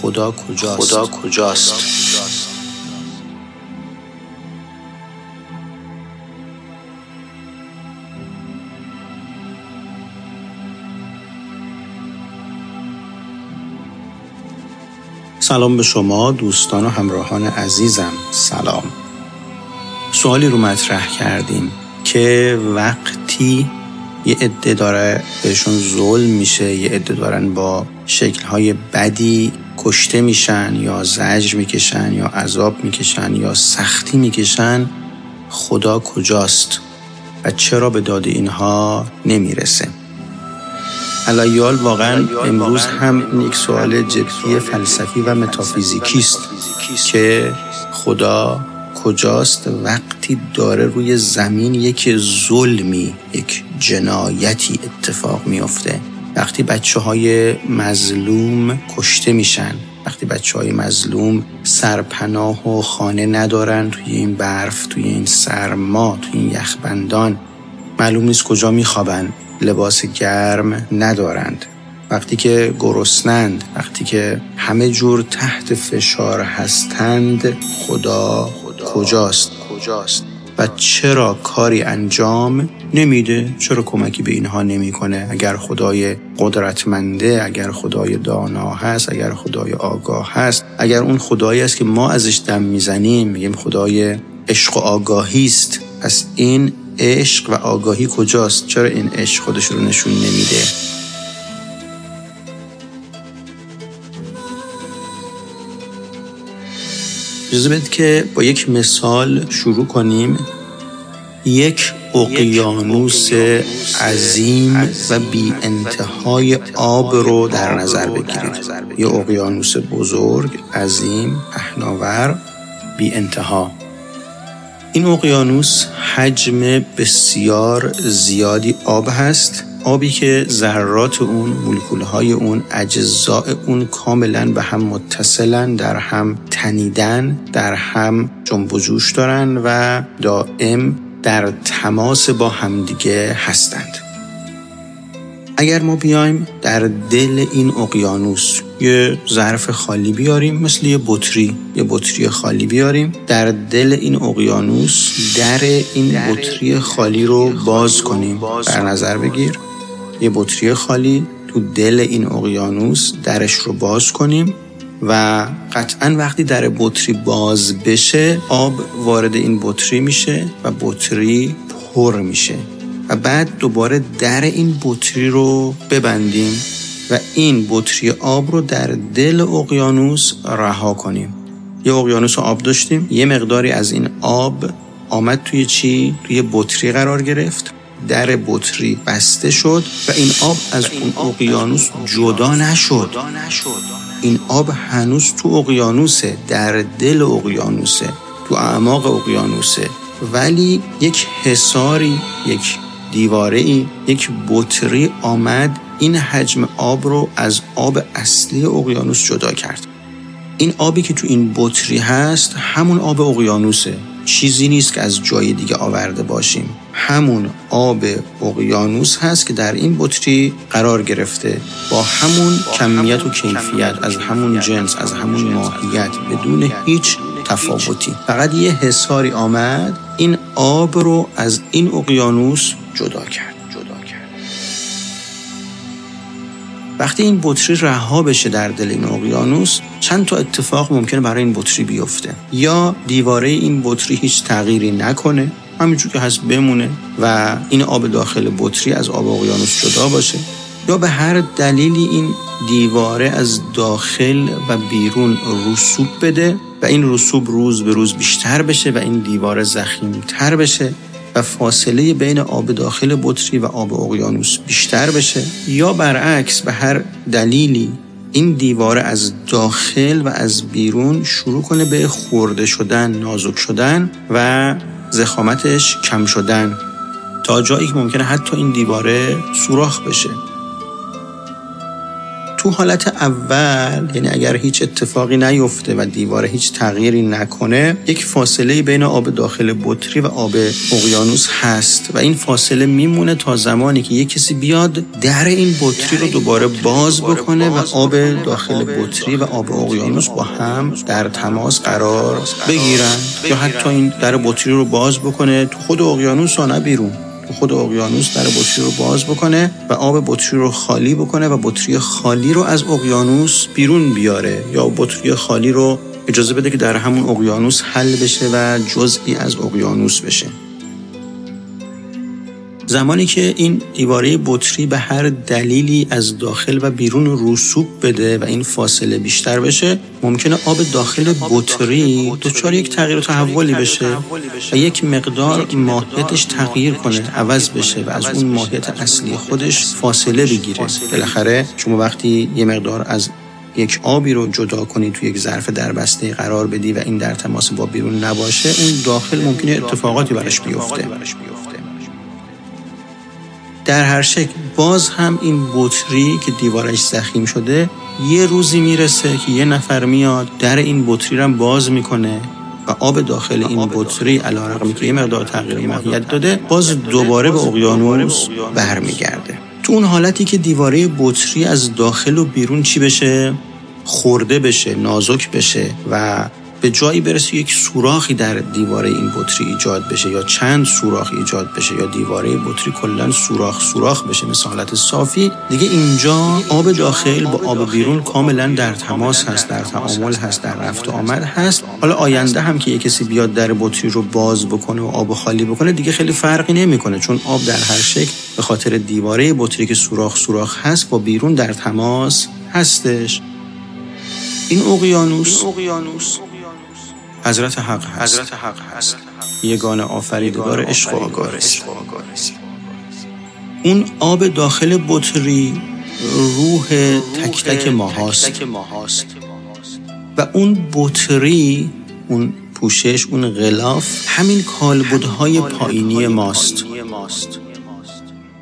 خدا کجاست؟ خدا کجاست؟ سلام به شما دوستان و همراهان عزیزم. سلام. سوالی رو مطرح کردیم که وقتی یه عده داره بهشون ظلم میشه یه عده دارن با شکلهای بدی کشته میشن یا زجر می‌کشن یا عذاب می‌کشن یا سختی می‌کشن خدا کجاست و چرا به داد اینها نمی‌رسه؟ علایال واقعا امروز هم یک سوال جدی فلسفی و متافیزیکی است که خدا کجاست؟ وقتی داره روی زمین یک ظلمی یک جنایتی اتفاق میافته. وقتی بچه های مظلوم کشته میشن وقتی بچه های مظلوم سرپناه و خانه ندارن توی این برف توی این سرما توی این یخبندان معلوم نیست کجا میخوابن لباس گرم ندارند. وقتی که گرسنند وقتی که همه جور تحت فشار هستند خدا, خدا کجاست؟ کجاست؟ چرا کاری انجام نمیده؟ چرا کمکی به اینها نمی‌کنه؟ اگر خدای قدرتمنده اگر خدای دانا هست اگر خدای آگاه هست اگر اون خدایی است که ما ازش دم می‌زنیم میگیم خدای عشق و آگاهی است. پس این عشق و آگاهی کجاست؟ چرا این عشق خودش رو نشون نمیده؟ اجازه که با یک مثال شروع کنیم. یک اقیانوس عظیم و بی انتهای آب رو در نظر بگیرید. یه اقیانوس بزرگ عظیم پهناور بی انتها این اقیانوس حجم بسیار زیادی آب هست. آبی که ذرات اون مولکولهای اون اجزاء اون کاملا به هم متصلن در هم تنیدن در هم جنب و جوش دارن و دائم در تماس با همدیگه هستند. اگر ما بیایم در دل این اقیانوس یه ظرف خالی بیاریم مثل یه بطری یه بطری خالی بیاریم در دل این اقیانوس در این بطری خالی رو باز کنیم. در نظر بگیر. یه بطری خالی تو دل این اقیانوس درش رو باز کنیم و قطعا وقتی در بطری باز بشه آب وارد این بطری میشه و بطری پر میشه و بعد دوباره در این بطری رو ببندیم و این بطری آب رو در دل اقیانوس رها کنیم. یه اقیانوس آب داشتیم یه مقداری از این آب آمد توی چی؟ توی بطری قرار گرفت. در بطری بسته شد و این آب از اون اقیانوس جدا نشد. این آب هنوز تو اقیانوسه در دل اقیانوسه تو اعماق اقیانوسه. ولی یک حساری یک دیواره ای یک بطری آمد این حجم آب رو از آب اصلی اقیانوس جدا کرد. این آبی که تو این بطری هست همون آب اقیانوسه. چیزی نیست که از جای دیگه آورده باشیم. همون آب اقیانوس هست که در این بطری قرار گرفته. با همون کمیت و کیفیت از همون جنس از همون ماهیت بدون هیچ تفاوتی. فقط یه حساری آمد این آب رو از این اقیانوس جدا کرد. وقتی این بطری رها بشه در دل این اقیانوس چند تا اتفاق ممکنه برای این بطری بیفته. یا دیواره این بطری هیچ تغییری نکنه همینجور که هست بمونه و این آب داخل بطری از آب اقیانوس جدا باشه. یا به هر دلیلی این دیواره از داخل و بیرون رسوب بده و این رسوب روز به روز بیشتر بشه و این دیواره زخیمتر بشه. و فاصله بین آب داخل بطری و آب اقیانوس بیشتر بشه یا برعکس به هر دلیلی این دیواره از داخل و از بیرون شروع کنه به خورده شدن نازک شدن و زخامتش کم شدن تا جایی که ممکنه حتی این دیواره سوراخ بشه. تو حالت اول یعنی اگر هیچ اتفاقی نیفته و دیواره هیچ تغییری نکنه یک فاصله بین آب داخل بطری و آب اقیانوس هست و این فاصله میمونه تا زمانی که یک کسی بیاد در این بطری رو دوباره باز بکنه و آب داخل بطری و آب اقیانوس با هم در تماس قرار بگیرن یا حتی این در بطری رو باز بکنه تو خود اقیانوس و نه بیرون. خود اقیانوس در بطری رو باز بکنه و آب بطری رو خالی بکنه و بطری خالی رو از اقیانوس بیرون بیاره یا بطری خالی رو اجازه بده که در همون اقیانوس حل بشه و جزئی از اقیانوس بشه. زمانی که این دیواره بطری به هر دلیلی از داخل و بیرون رسوب بده و این فاصله بیشتر بشه ممکنه آب داخل بطری دچار یک تغییر و تحولی بشه و یک مقدار ماهیتش تغییر کنه عوض بشه و از اون ماهیت اصلی خودش فاصله بگیره. بالاخره شما وقتی یه مقدار از یک آبی رو جدا کنی توی یک ظرف دربسته قرار بدی و این در تماس با بیرون نباشه اون داخل ممکنه اتفاقاتی براش بیفته. در هر شکل. باز هم این بطری که دیوارش زخیم شده یه روزی می‌رسه که یه نفر میاد در این بطری رو باز می‌کنه و آب داخل این بطری علا رقمی که یه مقدار تغییر ماهیت داده باز دوباره به اقیانوس برمیگرده. تو اون حالتی که دیواره بطری از داخل و بیرون چی بشه؟ خورده بشه نازک بشه و به جایی برسه یک سوراخی در دیواره این بطری ایجاد بشه یا چند سوراخ ایجاد بشه یا دیواره بطری کلا سوراخ سوراخ بشه مثل حالت صافی. دیگه اینجا آب داخل با آب بیرون کاملا در تماس هست در تعامل هست در رفت آمد هست. حالا آینده هم که یک کسی بیاد در بطری رو باز بکنه و آب خالی بکنه دیگه خیلی فرقی نمی‌کنه چون آب در هر شکل به خاطر دیواره بطری که سوراخ سوراخ هست با بیرون در تماس هستش. این اقیانوس حضرت حق هست, حضرت حق هست. یگان آفریدگار عشق و آگاه است. اون آب داخل بطری روح تک تک ماهاست و اون بطری اون پوشش اون غلاف همین کالبدهای پایینی ماست.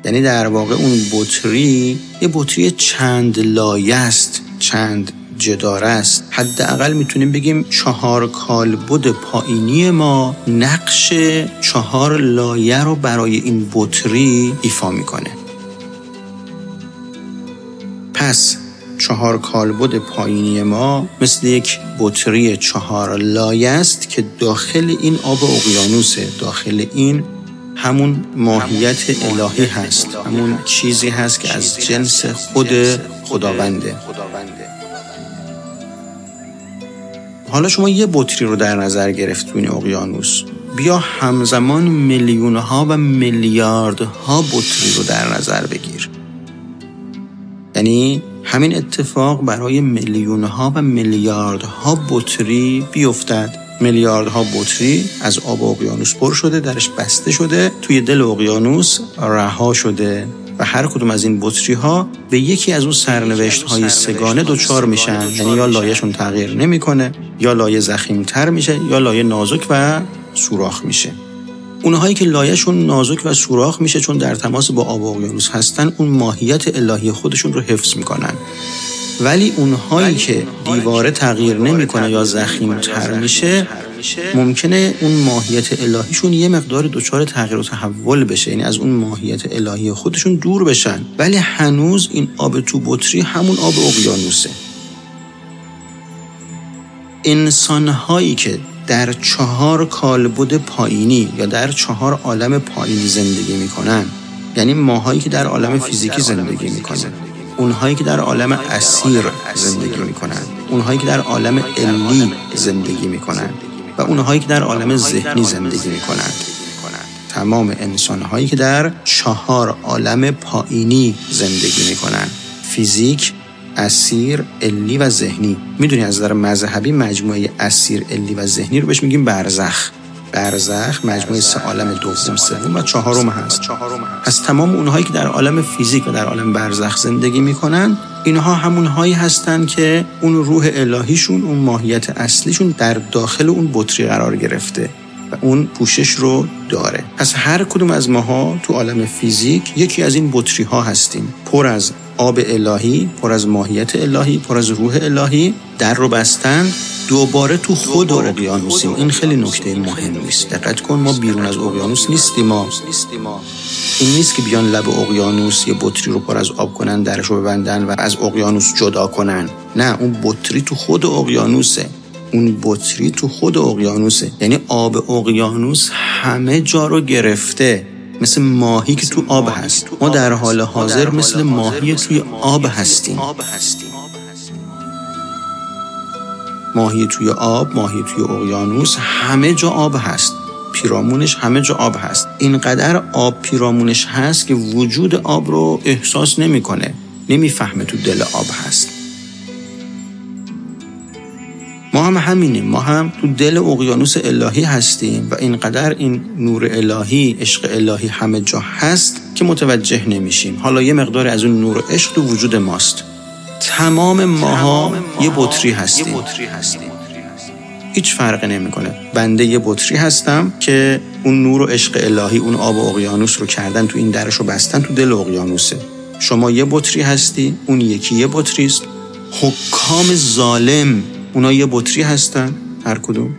یعنی در واقع اون بطری یه بطری چند لایه است. چند جدار است حداقل می‌تونیم بگیم چهار کالبد پایینی ما نقش چهار لایه رو برای این بطری ایفا می‌کنه. پس چهار کالبد پایینی ما مثل یک بطری چهار لایه است که داخل این آب اقیانوسه داخل این همون ماهیت الهی هست. همون چیزی هست که از جنس خود خداونده. حالا شما یه بطری رو در نظر گرفت تو این اقیانوس. بیا همزمان میلیون ها و میلیارد ها بطری رو در نظر بگیر. یعنی همین اتفاق برای میلیون ها و میلیارد ها بطری بیفتد. میلیاردها بطری از آب اقیانوس پر شده درش بسته شده توی دل اقیانوس رها شده. و هر کدوم از این بطری ها به یکی از اون سرنوشت های سگانه دوچار میشن. یعنی یا لایهشون تغییر نمی‌کنه یا لایه زخیمتر میشه یا لایه نازک و سوراخ میشه. اونهایی که لایهشون نازک و سوراخ میشه چون در تماس با آب اقیانوس هستن اون ماهیت الهی خودشون رو حفظ می‌کنن. ولی اونهایی که دیواره تغییر نمی‌کنه یا زخیمتر میشه ممکنه اون ماهیت الهیشون یه مقدار دچار تغییر و تحول بشه یعنی از اون ماهیت الهی خودشون دور بشن. ولی هنوز این آب تو بطری همون آب اقیانوسه. انسانهایی که در چهار کالبد پایینی یا در چهار عالم پایینی زندگی می‌کنن یعنی ماهایی که در عالم فیزیکی زندگی می‌کنن. اونهایی که در عالم اسیر زندگی می‌کنن. اونهایی که در عالم علی زندگی می‌کنن. و اونهایی که در عالم ذهنی زندگی می‌کنند. تمام انسانهایی که در چهار عالم پایینی زندگی می‌کنند. فیزیک اسیر علی و ذهنی. می‌دونی از نظر مذهبی مجموعه اسیر علی و ذهنی رو بهش میگیم برزخ. برزخ مجموعه سه عالم دوم سوم و چهارم هست. از تمام اونهایی که در عالم فیزیک و در عالم برزخ زندگی می‌کنن اینها همون هایی هستند که اون روح الهیشون اون ماهیت اصلیشون در داخل اون بطری قرار گرفته و اون پوشش رو داره. پس هر کدوم از ماها تو عالم فیزیک یکی از این بطری ها هستیم. پر از آب الهی پر از ماهیت الهی پر از روح الهی در رو بستند دوباره تو خود اقیانوسیم. این خیلی نکته مهمی است دقت کن ما بیرون از اقیانوس نیستیم ما. این نیست که بیان لب اقیانوس یه بطری رو پر از آب کنن درش رو ببندن و از اقیانوس جدا کنن. نه اون بطری تو خود اقیانوسه. اون بطری تو خود اقیانوسه. یعنی آب اقیانوس همه جا رو گرفته. مثل ماهی که تو آب هست. ما در حال حاضر مثل ماهی توی آب هستیم. ماهی توی آب ماهی توی اقیانوس همه جا آب هست. پیرامونش همه جا آب هست. اینقدر آب پیرامونش هست که وجود آب رو احساس نمی‌کنه. نمی‌فهمه تو دل آب هست. ما هم همینیم. ما هم تو دل اقیانوس الهی هستیم و اینقدر این نور الهی عشق الهی همه جا هست که متوجه نمیشیم. حالا یه مقدار از اون نور عشق تو وجود ماست. تمام ماها یه بطری هستیم. هیچ فرقی نمی‌کنه. بنده یه بطری هستم که اون نور و عشق الهی اون آب و اقیانوس رو کردن تو این درش رو بستن تو دل اقیانوسه. شما یه بطری هستی اون یکی یه بطری است. حکام ظالم اونا یه بطری هستن. هر کدوم.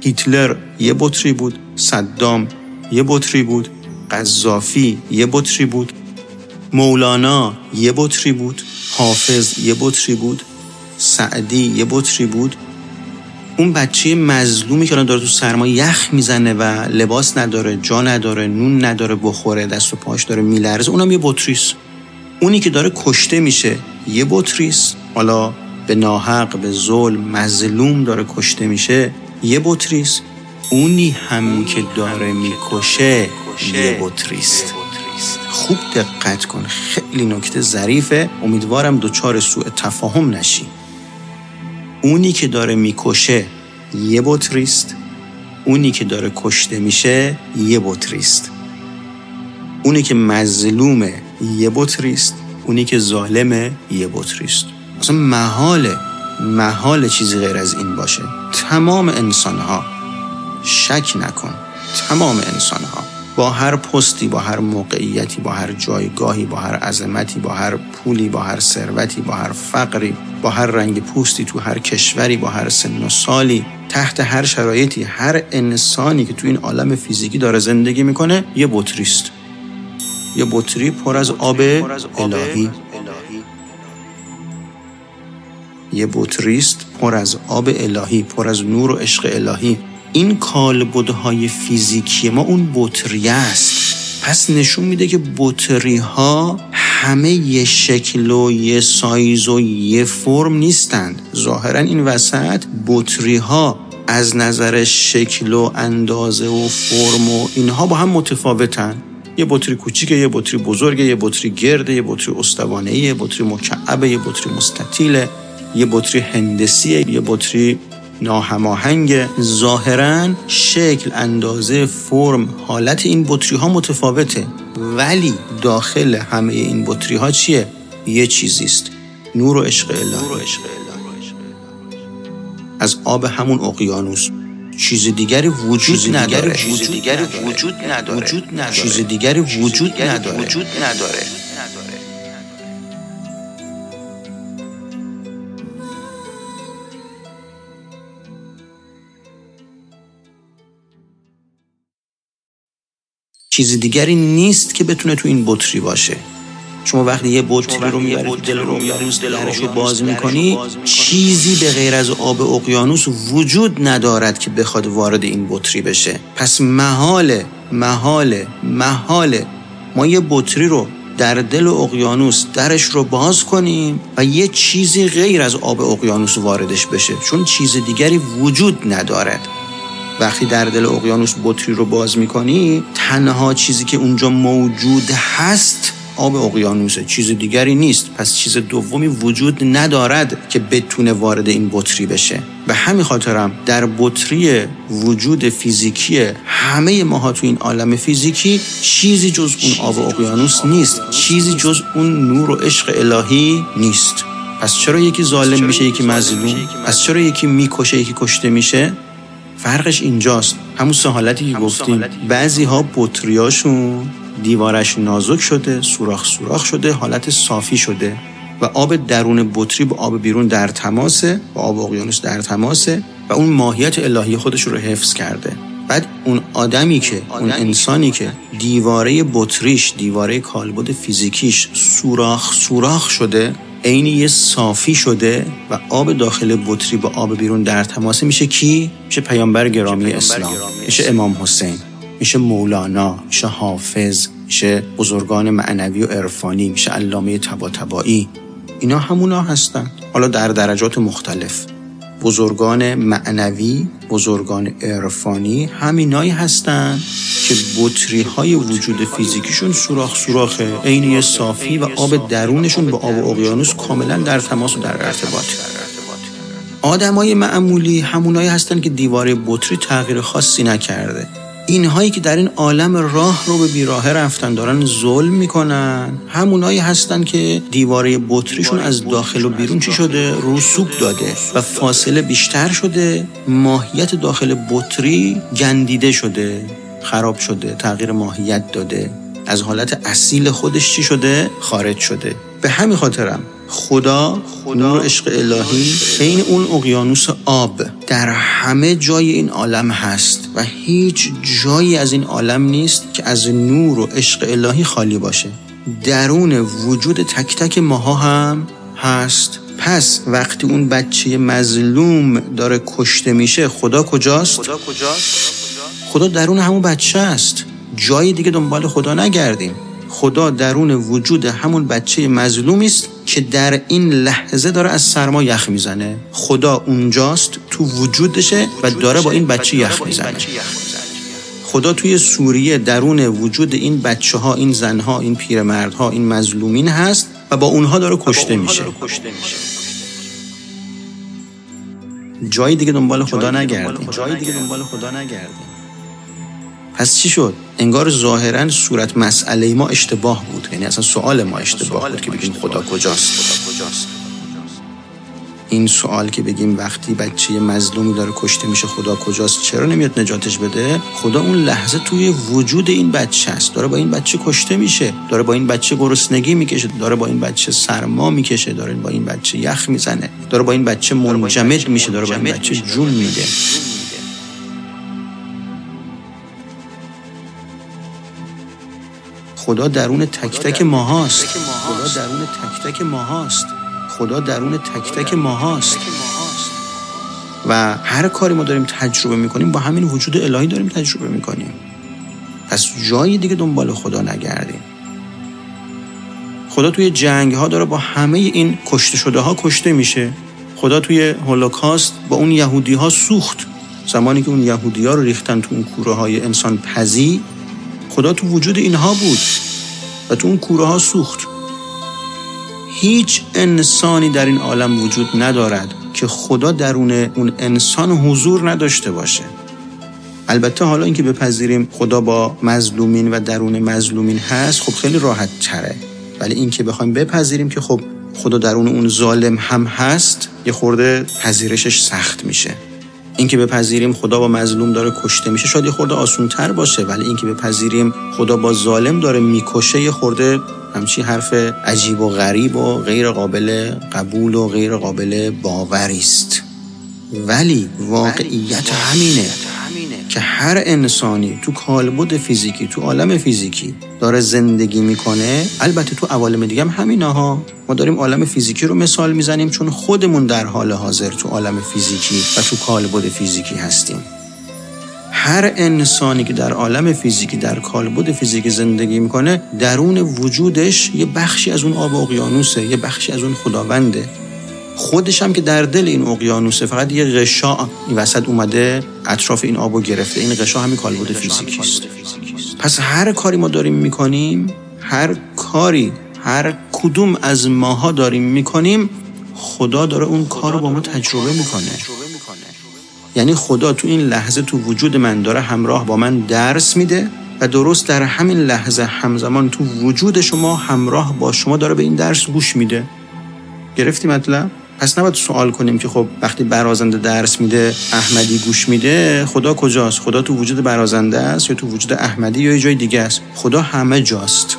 هیتلر یه بطری بود. صدام یه بطری بود. قذافی یه بطری بود. مولانا یه بطری بود. حافظ یه بطری بود. سعدی یه بطری بود. اون بچه مظلومی که الان داره تو سرما یخ می‌زنه و لباس نداره جا نداره نون نداره بخوره دست و پاش داره میلرزه اونم یه بطریس اونی که داره کشته میشه یه بطریس حالا به ناحق به ظلم مظلوم داره کشته میشه یه بطریس اونی هم که داره می‌کشه. یه بطریست. خوب دقت کن خیلی نکته ظریفه. امیدوارم دوچار سوء تفاهم نشی. اونی که داره می‌کشه یه بطریست. اونی که داره کشته میشه یه بطریست. اونی که مظلومه یه بطریست. اونی که ظالمه یه بطریست. اصلا محاله محال چیزی غیر از این باشه. تمام انسان ها شک نکن. تمام انسان ها با هر پستی با هر موقعیتی با هر جایگاهی با هر عظمتی با هر پولی با هر ثروتی با هر فقری با هر رنگ پوستی تو هر کشوری با هر سن و سالی تحت هر شرایطی هر انسانی که تو این عالم فیزیکی داره زندگی می‌کنه یه بطریست. یه بطری پر از آب الهی. یه بطریست پر از آب الهی پر از نور و عشق الهی. این کالبدهای فیزیکی ما اون بطری است. پس نشون میده که بطری ها همه یه شکل و یه سایز و یه فرم نیستند. ظاهرا این وسط بطری ها از نظر شکل و اندازه و فرم و اینها با هم متفاوتن. یه بطری کوچیکه یه بطری بزرگه یه بطری گرده یه بطری استوانه یه بطری مکعبه یه بطری مستطیله. یه بطری هندسیه یه بطری ناهماهنگ. ظاهرا شکل اندازه فرم حالت این بطری ها متفاوته. ولی داخل همه این بطری ها چیه؟ یه چیزی است. نور و عشق الهی از آب همون اقیانوس. چیز دیگری وجود نداره. چیز دیگری وجود نداره. چیز دیگری وجود نداره. چیز دیگری نیست که بتونه تو این بطری باشه. شما وقتی یه بطری رو می‌بری دل رو اقیانوس درش رو باز می‌کنی چیزی به غیر از آب اقیانوس وجود ندارد که بخواد وارد این بطری بشه. پس محاله محاله محاله ما یه بطری رو در دل اقیانوس درش رو باز کنیم و یه چیزی غیر از آب اقیانوس واردش بشه. چون چیز دیگری وجود ندارد. وقتی در دل اقیانوس بطری رو باز می‌کنی تنها چیزی که اونجا موجود هست آب اقیانوسه. چیز دیگری نیست. پس چیز دومی وجود ندارد که بتونه وارد این بطری بشه. به همین خاطرم در بطری وجود فیزیکی همه ماها تو این عالم فیزیکی چیزی جز اون آب اقیانوس نیست. چیزی جز اون نور و عشق الهی نیست. پس چرا یکی ظالم میشه یکی مظلوم؟ پس چرا یکی می‌کشه یکی کشته میشه؟ فرقش اینجاست. همون سه حالتی که گفتیم. بعضی ها بطریاشون دیوارش نازک شده سوراخ سوراخ شده حالت صافی شده و آب درون بطری با آب بیرون در تماسه با آب اقیانوس در تماسه و اون ماهیت الهی خودش رو حفظ کرده. بعد اون آدمی که اون انسانی که دیواره بطریش دیواره کالبد فیزیکیش سوراخ سوراخ شده عین یه صافی شده و آب داخل بطری با آب بیرون در تماسه میشه کی؟ میشه پیامبر گرامی اسلام. میشه امام حسین. میشه مولانا. میشه حافظ. میشه بزرگان معنوی و عرفانی. میشه علامه تباتبایی اینا همونا هستن. حالا در درجات مختلف. بزرگان معنوی بزرگان عرفانی همینایی هستند که بطری های وجود فیزیکیشون سوراخ سوراخه. عین صافی و آب درونشون با آب اقیانوس کاملا در تماس و در ارتباط. آدمای معمولی همونایی هستند که دیواره بطری تغییر خاصی نکرده. اینهایی که در این عالم راه رو به بیراه رفتن دارن ظلم می‌کنن. همونایی هستن که دیواره بطریشون از داخل و بیرون چی شده؟ رسوب داده و فاصله بیشتر شده. ماهیت داخل بطری گندیده شده خراب شده تغییر ماهیت داده. از حالت اصیل خودش چی شده؟ خارج شده. به همین خاطرم خدا, نور عشق الهی عین اون اقیانوس آب در همه جای این عالم هست و هیچ جایی از این عالم نیست که از نور و عشق الهی خالی باشه. درون وجود تک تک ماها هم هست. پس وقتی اون بچه مظلوم داره کشته میشه خدا کجاست؟ خدا کجاست؟ خدا درون همون بچه است. جای دیگه دنبال خدا نگردیم. خدا درون وجود همون بچه مظلومی است که در این لحظه داره از سرما یخ می‌زنه. خدا اونجاست تو وجودشه و داره با این بچه یخ می‌زنه. خدا توی سوریه درون وجود این بچه ها این زن ها این پیرمردها این مظلومین هست و با اونها داره کشته میشه. جای دیگه دنبال خدا نگردیم. جای دیگه دنبال خدا نگردیم. پس چی شد؟ انگار ظاهرا صورت مسئله ما اشتباه بود. یعنی اصلا سوال ما اشتباه بود که بگیم خدا کجاست. این سوال که بگیم وقتی بچه مظلومی داره کشته میشه خدا کجاست چرا نمیاد نجاتش بده؟ خدا اون لحظه توی وجود این بچه است. داره با این بچه کشته میشه. داره با این بچه گرسنگی می‌کشه. داره با این بچه سرما می‌کشه. داره با این بچه یخ می‌زنه. داره با این بچه منجمد میشه. داره با این بچه جون میده. خدا درون تک تک ماهاست. خدا درون تک تک ماهاست. خدا درون تک تک ماهاست. و هر کاری ما داریم تجربه می‌کنیم با همین وجود الهی داریم تجربه می‌کنیم. پس جایی دیگه دنبال خدا نگردیم. خدا توی جنگ ها داره با همه این کشته شده ها کشته میشه. خدا توی هولوکاست با اون یهودی ها سوخت. زمانی که اون یهودی ها رو ریختن تو اون کوره های انسان پذی خدا تو وجود اینها بود و تو اون کوره ها سوخت. هیچ انسانی در این عالم وجود ندارد که خدا درون اون انسان حضور نداشته باشه. البته حالا اینکه بپذیریم خدا با مظلومین و درون مظلومین هست خب خیلی راحت تره. ولی اینکه بخوایم بپذیریم که خب خدا درون اون ظالم هم هست یه خورده پذیرشش سخت میشه. اینکه بپذیریم خدا با مظلوم داره کشته میشه شاید یه خورده آسون تر باشه ولی اینکه بپذیریم خدا با ظالم داره می‌کشه یه خورده همچی حرف عجیب و غریب و غیر قابل قبول و غیر قابل باوری است. ولی واقعیت همینه. که هر انسانی تو کالبد فیزیکی تو عالم فیزیکی داره زندگی می‌کنه البته تو عوالم دیگه هم همینا ها ما داریم عالم فیزیکی رو مثال می‌زنیم چون خودمون در حال حاضر تو عالم فیزیکی و تو کالبد فیزیکی هستیم. هر انسانی که در عالم فیزیکی در کالبد فیزیکی زندگی می‌کنه درون وجودش یه بخشی از اون آب اقیانوسه یه بخشی از اون خداونده. خودش هم که در دل این اقیانوسه فقط یه غشا این وسط اومده اطراف این آبو گرفته. این غشا همین کالبد فیزیکی است پس هر کاری ما داریم می‌کنیم هر کاری هر کدوم از ماها داریم می‌کنیم خدا داره اون کار رو با ما تجربه می‌کنه. یعنی خدا تو این لحظه تو وجود من داره همراه با من درس میده و درست در همین لحظه همزمان تو وجود شما همراه با شما داره به این درس گوش میده. گرفتی مطلب؟ پس نباید سوال کنیم که خب وقتی برازنده درس میده احمدی گوش میده خدا کجاست؟ خدا تو وجود برازنده است یا تو وجود احمدی یا یه جای دیگه است؟ خدا همه جاست.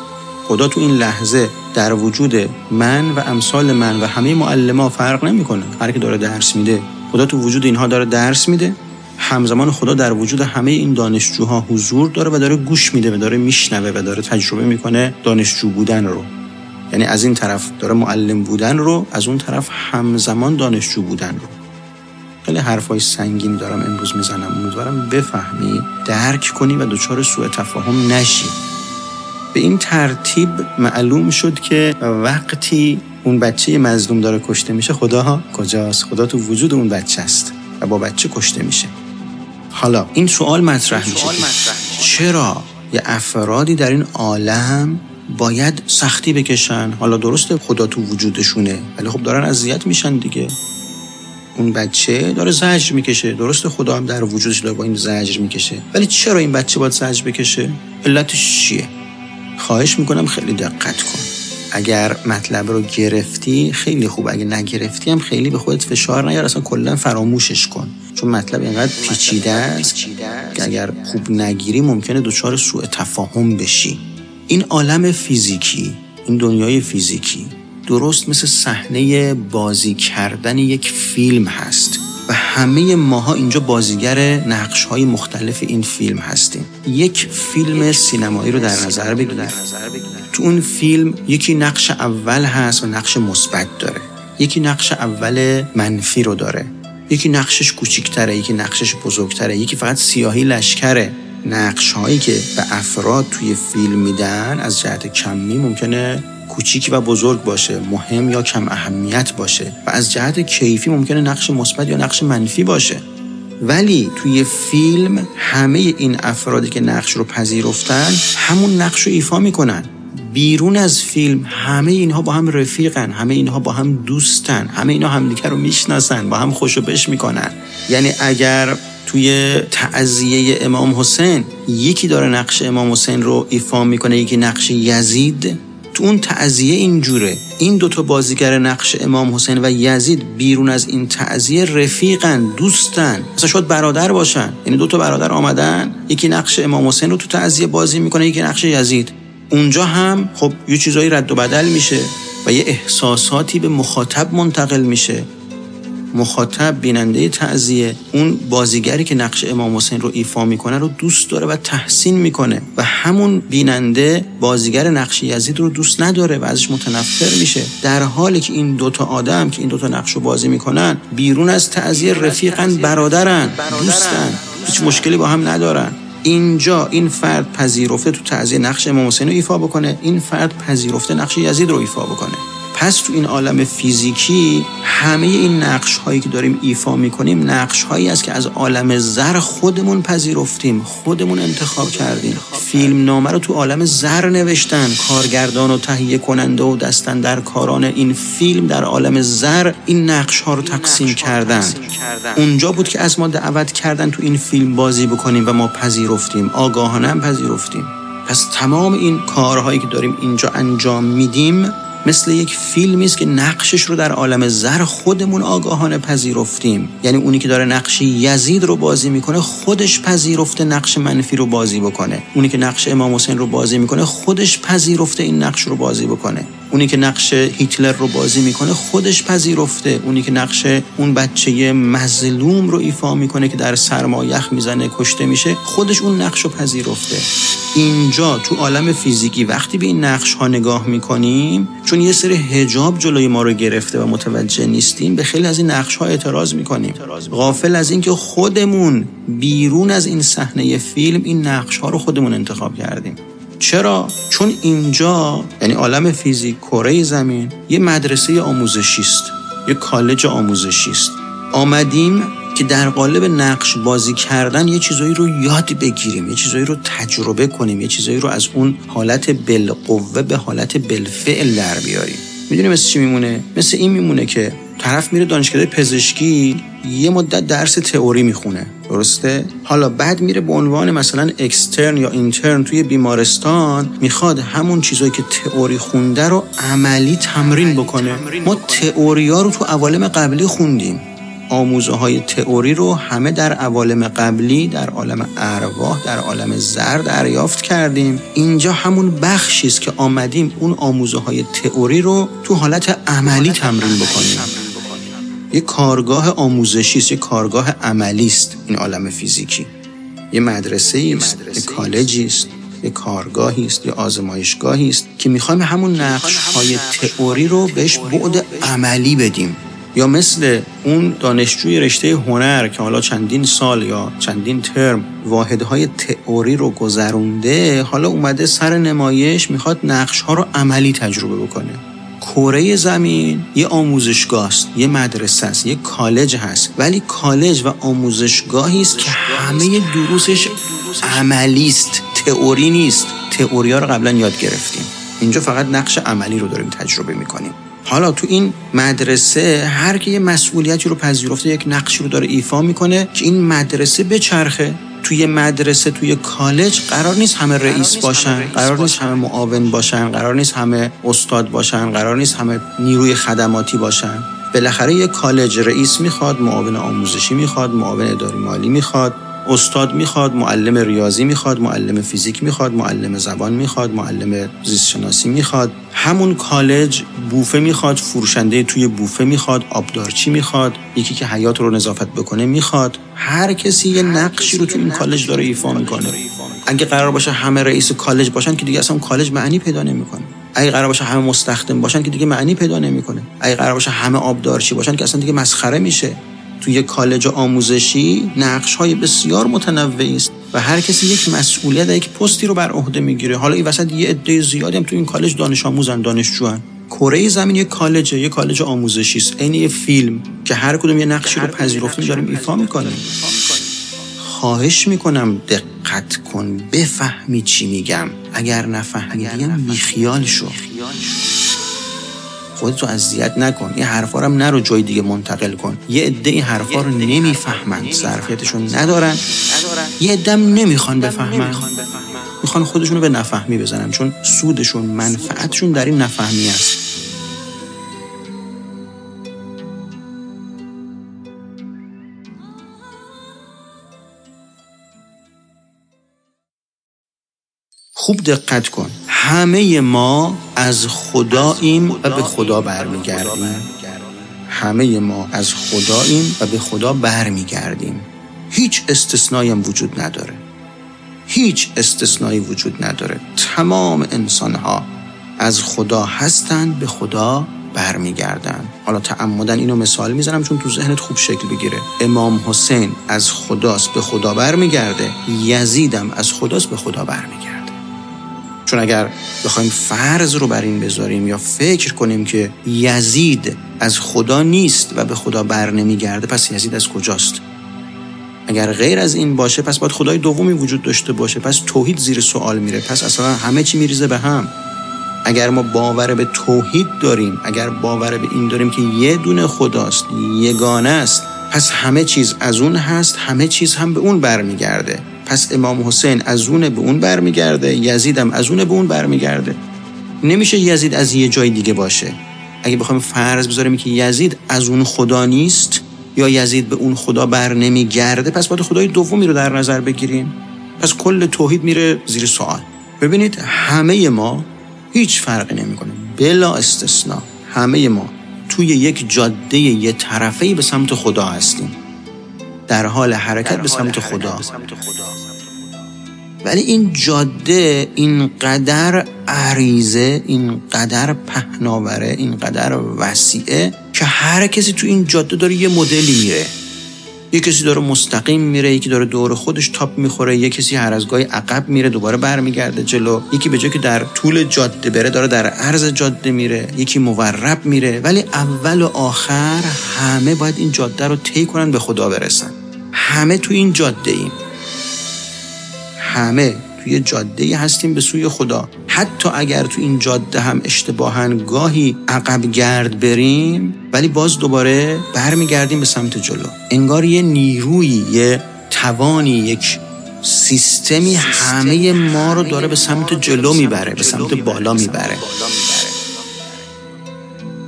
خدا تو این لحظه در وجود من و امثال من و همه معلما فرق نمی‌کنه. هر کی داره درس میده خدا تو وجود اینها داره درس میده. همزمان خدا در وجود همه این دانشجوها حضور داره و داره گوش میده و داره میشنوه و داره تجربه می‌کنه دانشجو بودن رو. یعنی از این طرف داره معلم بودن رو از اون طرف همزمان دانشجو بودن رو. خیلی حرفای سنگین دارم امروز می‌زنم. امیدوارم بفهمی. درک کنی و دچار سوء تفاهم نشی. به این ترتیب معلوم شد که وقتی اون بچه مظلوم داره کشته میشه خدا کجاست؟ خدا تو وجود اون بچه است و با بچه کشته میشه. حالا این سوال مطرح میشه. چرا یه افرادی در این عالم باید سختی بکشن. حالا درسته خدا تو وجودشونه ولی خب دارن اذیت میشن دیگه. اون بچه داره زجر می‌کشه. درسته خدا هم در وجودش داره با این زجر می‌کشه. ولی چرا این بچه باید زجر بکشه؟ علتش چیه؟ خواهش می‌کنم خیلی دقت کن. اگر مطلب رو گرفتی خیلی خوب. اگه نگرفتی هم خیلی به خودت فشار نیار. اصلا کلا فراموشش کن. چون مطلب اینقدر پیچیده است که اگر خوب نگیری ممکنه دچار سوء تفاهم بشی. این عالم فیزیکی این دنیای فیزیکی درست مثل صحنه بازی کردن یک فیلم هست و همه ماها اینجا بازیگر نقش های مختلف این فیلم هستیم. یک فیلم سینمایی رو در نظر بگیر تو اون فیلم یکی نقش اول هست و نقش مثبت داره. یکی نقش اول منفی رو داره. یکی نقشش کوچیکتره یکی نقشش بزرگتره یکی فقط سیاهی لشکره. نقش هایی که به افراد توی فیلم میدن از جهت کمی ممکنه کوچیک و بزرگ باشه مهم یا کم اهمیت باشه و از جهت کیفی ممکنه نقش مثبت یا نقش منفی باشه. ولی توی فیلم همه این افرادی که نقش رو پذیرفتن همون نقش رو ایفا می‌کنن. بیرون از فیلم همه اینها با هم رفیقن همه اینها با هم دوستن همه اینها همدیگه رو می‌شناسن با هم خوشو بش می‌کنن. یعنی اگر توی تعذیه امام حسین. یکی داره نقش امام حسین رو ایفا می‌کنه یکی نقش یزید. تو اون تعذیه اینجوره این دوتا بازیگر نقش امام حسین و یزید بیرون از این تعذیه رفیقن دوستن. مثلا شاید برادر باشن. یعنی دوتا برادر آمدن یکی نقش امام حسین رو تو تعذیه بازی می‌کنه یکی نقش یزید. اونجا هم خب یه چیزایی رد و بدل میشه و یه احساساتی به مخاطب منتقل میشه. مخاطب بیننده تعذیه اون بازیگری که نقش امام حسین رو ایفا می‌کنه رو دوست داره و تحسین می‌کنه و همون بیننده بازیگر نقش یزید رو دوست نداره و ازش متنفر میشه. در حالی که این دوتا آدم که این دوتا نقش رو بازی می‌کنن بیرون از تعذیه رفیقن برادرن دوستن. هیچ مشکلی با هم ندارن. اینجا این فرد پذیرفته تو تعذیه نقش امام حسین رو ایفا بکنه این فرد پذیرفته نقش یزید رو ایفا بکنه. پس تو این عالم فیزیکی همه این نقش هایی که داریم ایفا می‌کنیم نقش هایی است که از عالم زر خودمون پذیرفتیم خودمون انتخاب کردیم. فیلم نامه رو تو عالم زر نوشتن. کارگردان و تهیه کننده و دستن در کاران این فیلم در عالم زر این نقش ها رو تقسیم کردن. اونجا بود که از ما دعوت کردن تو این فیلم بازی بکنیم و ما پذیرفتیم. آگاهانه پذیرفتیم. پس تمام این کارهایی که داریم اینجا انجام میدیم مثل یک فیلمی است که نقشش رو در عالم زر خودمون آگاهانه پذیرفتیم. یعنی اونی که داره نقش یزید رو بازی می‌کنه خودش پذیرفته نقش منفی رو بازی بکنه. اونی که نقش امام حسین رو بازی می‌کنه خودش پذیرفته این نقش رو بازی بکنه. اونی که نقش هیتلر رو بازی می‌کنه خودش پذیرفته. اونی که نقش اون بچه مظلوم رو ایفا می‌کنه که در سرما یخ می‌زنه کشته میشه خودش اون نقش رو پذیرفته. اینجا تو عالم فیزیکی وقتی به این نقش ها نگاه می‌کنیم چون یه سری هجاب جلوی ما رو گرفته و متوجه نیستیم به خیلی از این نقش ها اعتراض می‌کنیم. غافل از اینکه خودمون بیرون از این صحنه فیلم این نقش ها رو خودمون انتخاب کردیم. چرا؟ چون اینجا یعنی عالم فیزیک کره زمین یه مدرسه آموزشی است یه کالج آموزشی است. آمدیم که در قالب نقش بازی کردن یه چیزایی رو یاد بگیریم یه چیزایی رو تجربه کنیم یه چیزایی رو از اون حالت بالقوه به حالت بالفعل در بیاریم. می‌دونی مثل چی میمونه؟ مثل این میمونه که طرف میره دانشکده پزشکی یه مدت درس تئوری می‌خونه درسته؟ حالا بعد میره به عنوان مثلا اکسترن یا اینترن توی بیمارستان می‌خواد همون چیزایی که تئوری خونده رو عملی تمرین بکنه. ما تئوری ها رو تو عوالم قبلی خوندیم. آموزه های تئوری رو همه در عوالم قبلی در عالم ارواح در عالم زر دریافت کردیم. اینجا همون بخشی است که آمدیم اون آموزه های تئوری رو تو حالت عملی تمرین بکنیم. یه کارگاه آموزشی است یه کارگاه عملی است این عالم فیزیکی. یه مدرسه است یه کالجی است یه کارگاهی است یه آزمایشگاهی است که می‌خوایم همون نقش های تئوری رو بهش بعد عملی بدیم. یا مثل اون دانشجوی رشته هنر که حالا چندین سال یا چندین ترم واحدهای تئوری رو گذرونده حالا اومده سر نمایش می‌خواد نقش ها رو عملی تجربه بکنه. کره زمین یه آموزشگاه است یه مدرسه است یه کالج هست. ولی کالج و آموزشگاهی است که همه دروسش عملی است تئوری نیست. تئوری ها رو قبلا یاد گرفتیم. اینجا فقط نقش عملی رو داریم تجربه می‌کنیم. حالا تو این مدرسه هر کی یه مسئولیتی رو پذیرفته یک نقشی رو داره ایفا می‌کنه که این مدرسه بچرخه. توی مدرسه توی کالج قرار نیست همه رئیس باشن قرار نیست همه معاون باشن قرار نیست همه استاد باشن قرار نیست همه نیروی خدماتی باشن. بالاخره یه کالج رئیس می‌خواد معاون آموزشی می‌خواد معاون اداری مالی می‌خواد. استاد می‌خواد معلم ریاضی می‌خواد معلم فیزیک می‌خواد معلم زبان می‌خواد معلم زیست شناسی می‌خواد. همون کالج بوفه می‌خواد فروشنده توی بوفه می‌خواد آبدارچی می‌خواد یکی که حیات رو نظافت بکنه می‌خواد. هر کسی یه نقشی رو تو این کالج داره ایفا می‌کنه. اگه قرار باشه همه رئیس کالج باشن که دیگه اصلا کالج معنی پیدا نمی‌کنه. اگه قرار باشه همه مستخدم باشن که دیگه معنی پیدا نمی‌کنه. اگه قرار باشه همه آبدارچی باشن که اصلا دیگه مسخره میشه. توی کالج آموزشی نقش های بسیار متنوعی است و هر کسی یک مسئولیت یک پستی رو بر عهده می‌گیره. حالا این وسط یه عده زیادی هم تو این کالج دانش آموزن دانشجوان. کره زمین یک کالج یه کالج آموزشی است. عین یه فیلم که هر کدوم یه نقشی رو پذیرفتیم داریم ایفا می‌کنیم. خواهش می‌کنم دقت کن بفهمی چی میگم. اگر نفهمیدیم بیخیال شو. خودت رو اذیت نکن. این حرفا رو نرو جای دیگه منتقل کن. یه عده این حرفا رو نمی‌فهمن. ظرفیتشون ندارن. یه عده نمی‌خوان بفهمن. می‌خوان خودشون رو به نفهمی بزنن. چون سودشون منفعتشون در این نفهمی است خوب دقت کن. همه ما از خداییم و به خدا برمیگردیم. همه ما از خداییم و به خدا برمیگردیم. هیچ استثنایی هم وجود نداره. هیچ استثنایی وجود نداره. تمام انسان ها از خدا هستند به خدا برمیگردن. حالا تعمدن اینو مثال می‌زنم چون تو ذهنت خوب شکل بگیره. امام حسین از خداست به خدا برمیگرده. یزیدم از خداست به خدا برمیگرده. چون اگر بخوایم فرض رو بر این بذاریم یا فکر کنیم که یزید از خدا نیست و به خدا بر نمیگرده پس یزید از کجاست؟ اگر غیر از این باشه پس باید خدای دومی وجود داشته باشه. پس توحید زیر سوال میره. پس اصلا همه چی میریزه به هم. اگر ما باور به توحید داریم اگر باور به این داریم که یه دونه خداست یگانه است پس همه چیز از اون هست همه چیز هم به اون برمیگرده. پس امام حسین از اون به اون برمیگرده یزیدم از اون به اون برمیگرده. نمیشه یزید از یه جای دیگه باشه. اگه بخوایم فرض بذاریم که یزید از اون خدا نیست یا یزید به اون خدا بر نمیگرده پس باید خدای دومی رو در نظر بگیریم. پس کل توحید میره زیر سوال. ببینید همه ما هیچ فرقی نمی‌کنه. بلا استثنا همه ما توی یک جاده یه طرفه به سمت خدا هستیم. در حال حرکت به سمت خدا. ولی این جاده اینقدر عریضه اینقدر پهناوره اینقدر وسیعه که هر کسی تو این جاده داره یه مدلی میره یه کسی داره مستقیم میره یکی داره دور خودش تاپ می‌خوره یه کسی هر از گاهی عقب میره دوباره برمیگرده جلو. یکی به جای که در طول جاده بره داره در عرض جاده میره. یکی مورب میره. ولی اول و آخر همه باید این جاده رو طی کنن به خدا برسن. همه تو این جاده ایم همه توی جاده هستیم به سوی خدا. حتی اگر تو این جاده هم اشتباهن گاهی عقب گرد بریم ولی باز دوباره برمیگردیم به سمت جلو. انگار یه نیروی یه توانی یک سیستمی همه ما رو داره به سمت جلو می‌بره به سمت بالا می‌بره.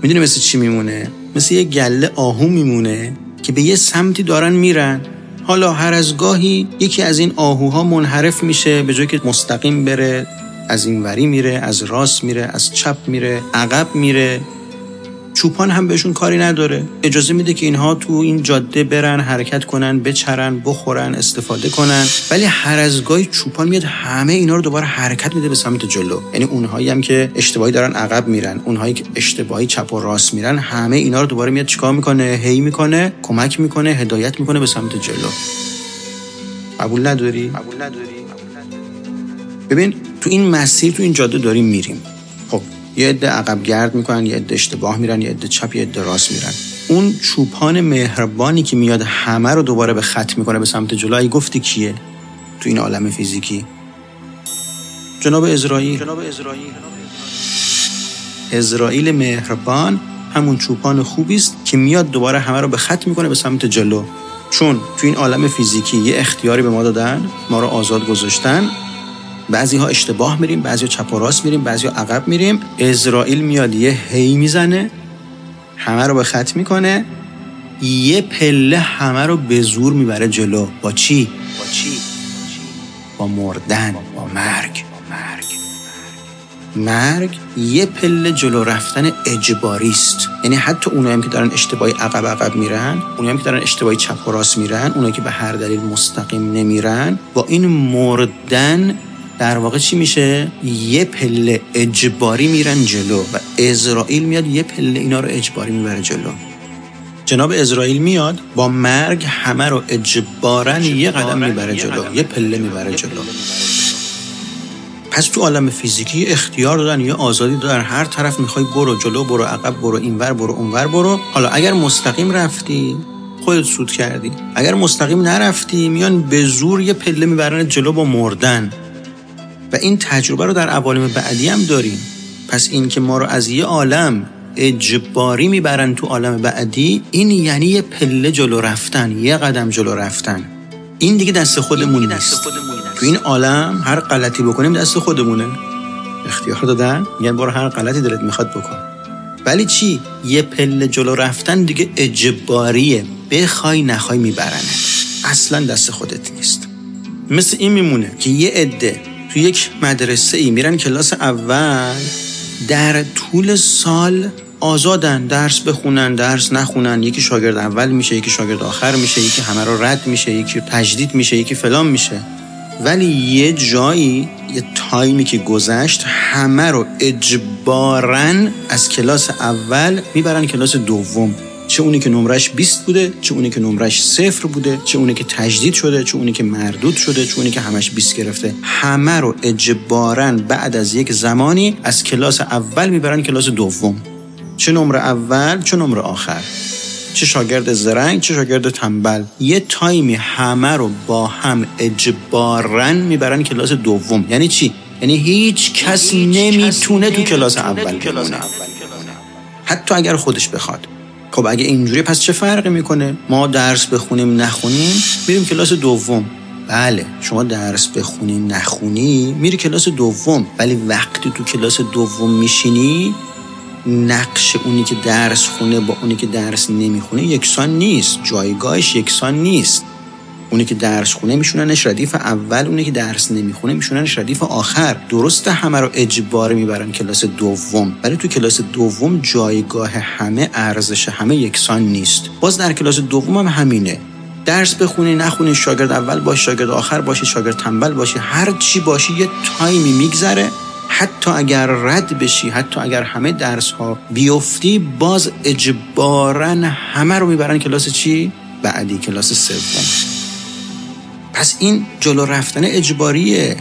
می‌دونی مثل چی میمونه؟ مثل یه گله آهو میمونه که به یه سمتی دارن میرن. حالا هر از گاهی یکی از این آهوها منحرف میشه به جای که مستقیم بره از این وری میره از راست میره از چپ میره عقب میره. چوپان هم بهشون کاری نداره. اجازه میده که اینها تو این جاده برن حرکت کنن بچرن بخورن استفاده کنن. ولی هر از گاهی چوپان میاد همه اینا رو دوباره حرکت میده به سمت جلو. یعنی اونهایی هم که اشتباهی دارن عقب میرن. اونهایی که اشتباهی چپ و راست میرن همه اینا رو دوباره میاد چیکار می‌کنه؟ هی می‌کنه کمک می‌کنه هدایت می‌کنه به سمت جلو. قبول نداری؟ قبول نداری. ببین تو این مسیر تو این جاده داریم میریم. خب یه عده عقب گرد می‌کنن یه عده اشتباه میرن یه عده چپ یه عده راست میرن. اون چوپان مهربانی که میاد همه رو دوباره به خط می‌کنه به سمت جلو گفتی کیه؟ تو این عالم فیزیکی. جناب اسرائیل. جناب اسرائیل. اسرائیل مهربان همون چوپان خوبی است که میاد دوباره همه رو به خط می‌کنه به سمت جلو. چون تو این عالم فیزیکی یه اختیاری به ما دادن ما رو آزاد گذاشتن. بعضی ها اشتباه میریم بعضی ها چپ و راست میریم بعضی ها عقب میریم. اسرائیل میاد یه هی می‌زنه همه رو به خط می‌کنه. یه پله همه رو به زور می‌بره جلو. با چی؟ با چی؟ با مردن با مرگ. مرگ یه پله جلو رفتن اجباری است. یعنی حتی اونایی هم که دارن اشتباهی عقب عقب میرن اونایی هم که دارن اشتباهی چپ و راست میرن اونایی که به هر دلیل مستقیم نمیرن با این مردن در واقع چی میشه؟ یه پله اجباری میرن جلو و اسرائیل میاد یه پله اینا رو اجباری می‌بره جلو. جناب اسرائیل میاد با مرگ همه رو اجبارا یه قدم می‌بره جلو یه پله می‌بره جلو. پس تو عالم فیزیکی اختیار دادن یه آزادی دادن. هر طرف می‌خوای برو جلو برو عقب برو اینور برو اونور برو. حالا اگر مستقیم رفتی خودت سود کردی. اگر مستقیم نرفتی میان به زور یه پله می‌برن جلو با مردن. و این تجربه رو در عوالم بعدی هم داریم. پس این که ما رو از یه عالم اجباری می‌برن تو عالم بعدی این یعنی یه پله جلو رفتن یه قدم جلو رفتن. این دیگه دست خودمون نیست. تو این عالم هر غلطی بکنیم دست خودمونه. اختیار دادن؟ میگن برو هر غلطی دلت می‌خواد بکن. ولی چی؟ یه پله جلو رفتن دیگه اجباریه. بخوای نخوای میبرنه اصلا دست خودت نیست. مثل این میمونه که یه عده تو یک مدرسه ای میرن کلاس اول در طول سال آزادن درس بخونن درس نخونن. یکی شاگرد اول میشه یکی شاگرد آخر میشه یکی همه رو رد میشه یکی تجدید میشه یکی فلان میشه. ولی یه جایی یه تایمی که گذشت همه رو اجبارن از کلاس اول می‌برن کلاس دوم. چه اونی که نمرش 20 بوده چه اونی که نمرش صفر بوده چه اونی که تجدید شده چه اونی که مردود شده چه اونی که همش 20 گرفته. همه رو اجبارا بعد از یک زمانی از کلاس اول می‌برن کلاس دوم. چه نمره اول چه نمره آخر. چه شاگرد زرنگ چه شاگرد تنبل. یه تایمی همه رو با هم اجبارا می‌برن کلاس دوم. یعنی چی؟ یعنی هیچ کس نمی‌تونه تو کلاس اول بمونه. حتی اگر خودش بخواد. خب اگه اینجوری پس چه فرقی می‌کنه؟ ما درس بخونیم نخونیم میریم کلاس دوم. بله شما درس بخونی نخونی میری کلاس دوم. ولی وقتی تو کلاس دوم میشینی نقش اونی که درس خونه با اونی که درس نمی‌خونه یکسان نیست. جایگاهش یکسان نیست. اونی که درس خونه میشوننش ردیف اول اونی که درس نمی‌خونه میشوننش ردیف آخر. درسته همه رو اجبار می‌برن کلاس دوم. ولی تو کلاس دوم جایگاه همه ارزش همه یکسان نیست. باز در کلاس دوم هم همینه. درس بخونی نخونی شاگرد اول باشی شاگرد آخر باشی شاگرد تنبل باشی هر چی باشی یه تایمی میگذره. حتی اگر رد بشی حتی اگر همه درس ها بیفتی باز اجبارا همه رو می‌برن کلاس چی؟ بعدی کلاس سوم. پس این جلو رفتن اجباریه.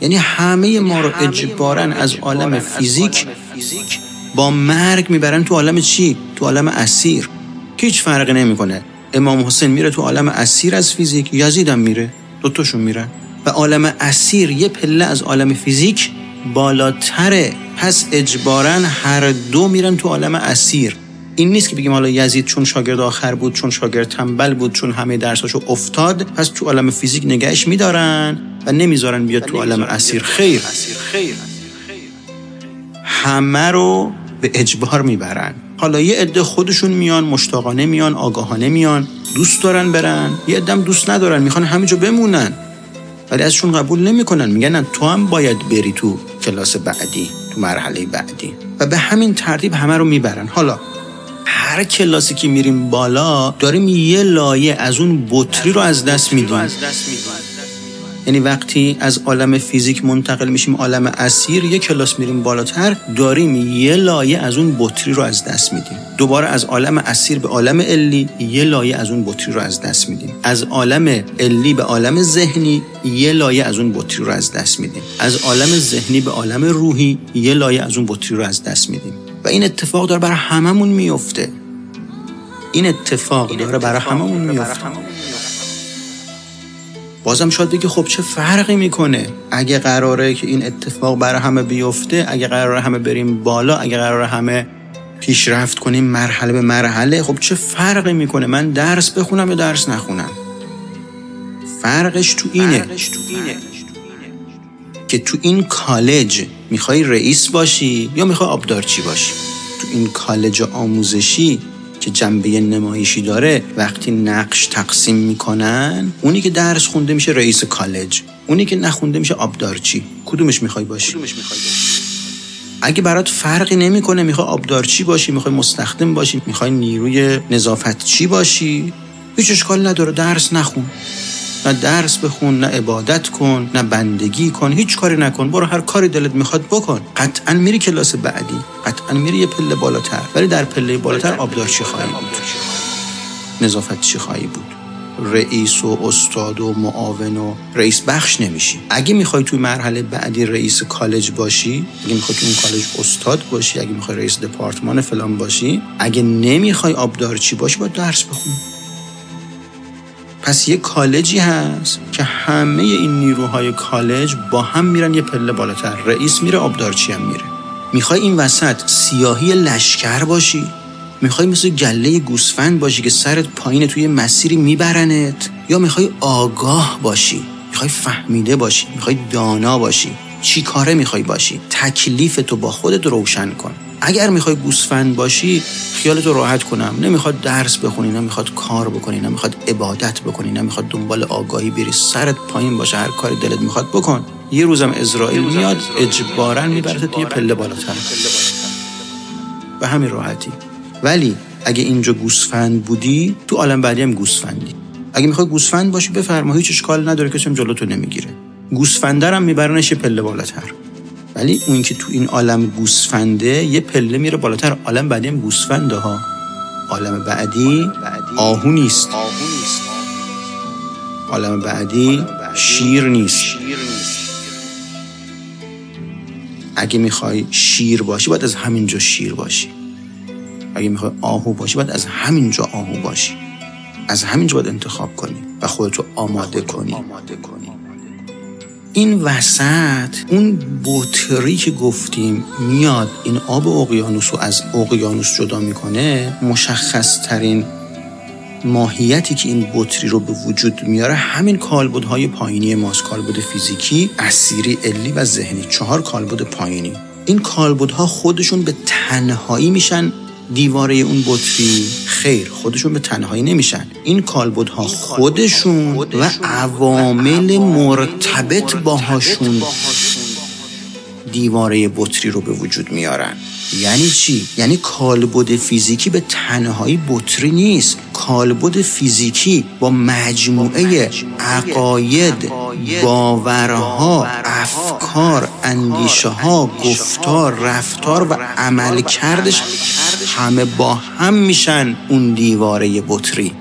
یعنی همه ما رو اجبارا از عالم فیزیک. با مرگ می‌برن تو عالم چی؟ تو عالم اسیر. هیچ فرقی نمی‌کنه. امام حسین میره تو عالم اسیر از فیزیک یزید هم میره. دوتاشون میرن. و عالم اسیر یه پله از عالم فیزیک بالاتره. پس اجبارا هر دو میرن تو عالم اسیر. این نیست که بگیم حالا یزید چون شاگرد آخر بود چون شاگرد تنبل بود چون همه درساشو افتاد پس تو عالم فیزیک نگهش میدارن و نمی‌ذارن بیاد تو عالم اسیر. خیر. همه رو به اجبار می‌برن. حالا یه عده خودشون میان مشتاقانه میان آگاهانه میان دوست دارن برن. یه عدم دوست ندارن می‌خوان همینجا بمونن. ولی ازشون قبول نمی‌کنن. میگن تو هم باید بری تو کلاس بعدی تو مرحله بعدی. و به همین ترتیب همه رو می‌برن. حالا هر کلاسی که میریم بالا داریم یه لایه از اون بطری رو از دست میدیم. یعنی وقتی از عالم فیزیک منتقل میشیم عالم اسیر یه کلاس میریم بالاتر داریم یه لایه از اون بطری رو از دست میدیم. دوباره از عالم اسیر به عالم علی یه لایه از اون بطری رو از دست میدیم. از عالم علی به عالم ذهنی یه لایه از اون بطری رو از دست میدیم. از عالم ذهنی به عالم روحی یه لایه از اون بطری رو از دست میدیم. و این اتفاق داره برای هممون میفته. این اتفاق داره برای هممون میفته. بازم شاید بگی خب چه فرقی می‌کنه؟ اگه قراره که این اتفاق برای همه بیفته اگه قراره همه بریم بالا اگه قراره همه پیشرفت کنیم مرحله به مرحله خب چه فرقی می‌کنه؟ من درس بخونم یا درس نخونم؟ فرقش تو اینه, که تو این کالج می‌خوای رئیس باشی یا می‌خوای آبدارچی باشی؟ تو این کالج آموزشی که جنبه نمایشی داره وقتی نقش تقسیم می‌کنن اونی که درس خونده میشه رئیس کالج اونی که نخونده میشه آبدارچی. کدومش می‌خوای باشی؟ اگه برات فرقی نمی‌کنه می‌خوای آبدارچی باشی می‌خوای مستخدم باشی می‌خوای نیروی نظافتچی باشی هیچ اشکال نداره درس نخون. نه درس بخون نه عبادت کن نه بندگی کن هیچ کاری نکن. برو هر کاری دلت می‌خواد بکن. قطعا میری کلاس بعدی. قطعا میری یه پله بالاتر. ولی در پله بالاتر آبدار چی خواهی بود؟ نظافت چی خواهی بود؟ رئیس و استاد و معاون و رئیس بخش نمیشی. اگه می‌خوای توی مرحله بعدی رئیس کالج باشی اگه می‌خوای توی اون کالج استاد باشی اگه می‌خوای رئیس دپارتمان فلان باشی اگه نمی‌خوای آبدارچی باشی باید درس بخونی. پس یه کالجی هست که همه این نیروهای کالج با هم میرن یه پله بالاتر. رئیس میره آبدارچی هم میره. می‌خوای این وسط سیاهی لشکر باشی؟ می‌خوای مثل گله گوسفند باشی که سرت پایین توی مسیری میبرنت؟ یا می‌خوای آگاه باشی؟ می‌خوای فهمیده باشی؟ می‌خوای دانا باشی؟ چی کاره می‌خوای باشی؟ تکلیف تو با خودت روشن کن. اگر می‌خوای گوسفند باشی خیالتو راحت کنم. نمی‌خواد درس بخونی نمی‌خواد کار بکنی نمی‌خواد عبادت بکنی نمی‌خواد دنبال آگاهی بری. سرت پایین باشه هر کاری دلت می‌خواد بکن. یه روزم اسرائیل میاد اجبارا میبرت توی پله بالاتر. به همین راحتی. ولی اگه اینجا گوسفند بودی تو عالم بعدی هم گوسفندی. اگه می‌خوای گوسفند باشی بفرما هیچ اشکال نداره کسی هم جلوتو نمی‌گیره. گوسفندرم میبرنش پله بالاتر. ولی اون که تو این عالم گوسفنده یه پله میره بالاتر. عالم بعدی هم گوسفنده ها. عالم بعدی آهو نیست. عالم بعدی شیر نیست. اگه می‌خوای شیر باشی باید از همینجا شیر باشی. اگه می‌خوای آهو باشی باید از همینجا آهو باشی. از همینجا باید انتخاب کنی و خودتو آماده کنی. این وسط اون بطری که گفتیم میاد این آب اقیانوس رو از اقیانوس جدا می‌کنه مشخص ترین ماهیتی که این بطری رو به وجود میاره همین کالبدهای پایینی ماست کالبد فیزیکی اسیری علی و ذهنی. چهار کالبد پایینی. این کالبدها خودشون به تنهایی میشن دیواره اون بطری خیر خودشون به تنهایی نمیشن. این کالبدها خودشون و عوامل مرتبط باهاشون دیواره بطری رو به وجود میارن. یعنی چی؟ یعنی کالبد فیزیکی به تنهایی بطری نیست. کالبد فیزیکی با مجموعه عقاید باورها افکار اندیشه ها گفتار رفتار و عمل کردش همه با هم میشن اون دیواره بطری.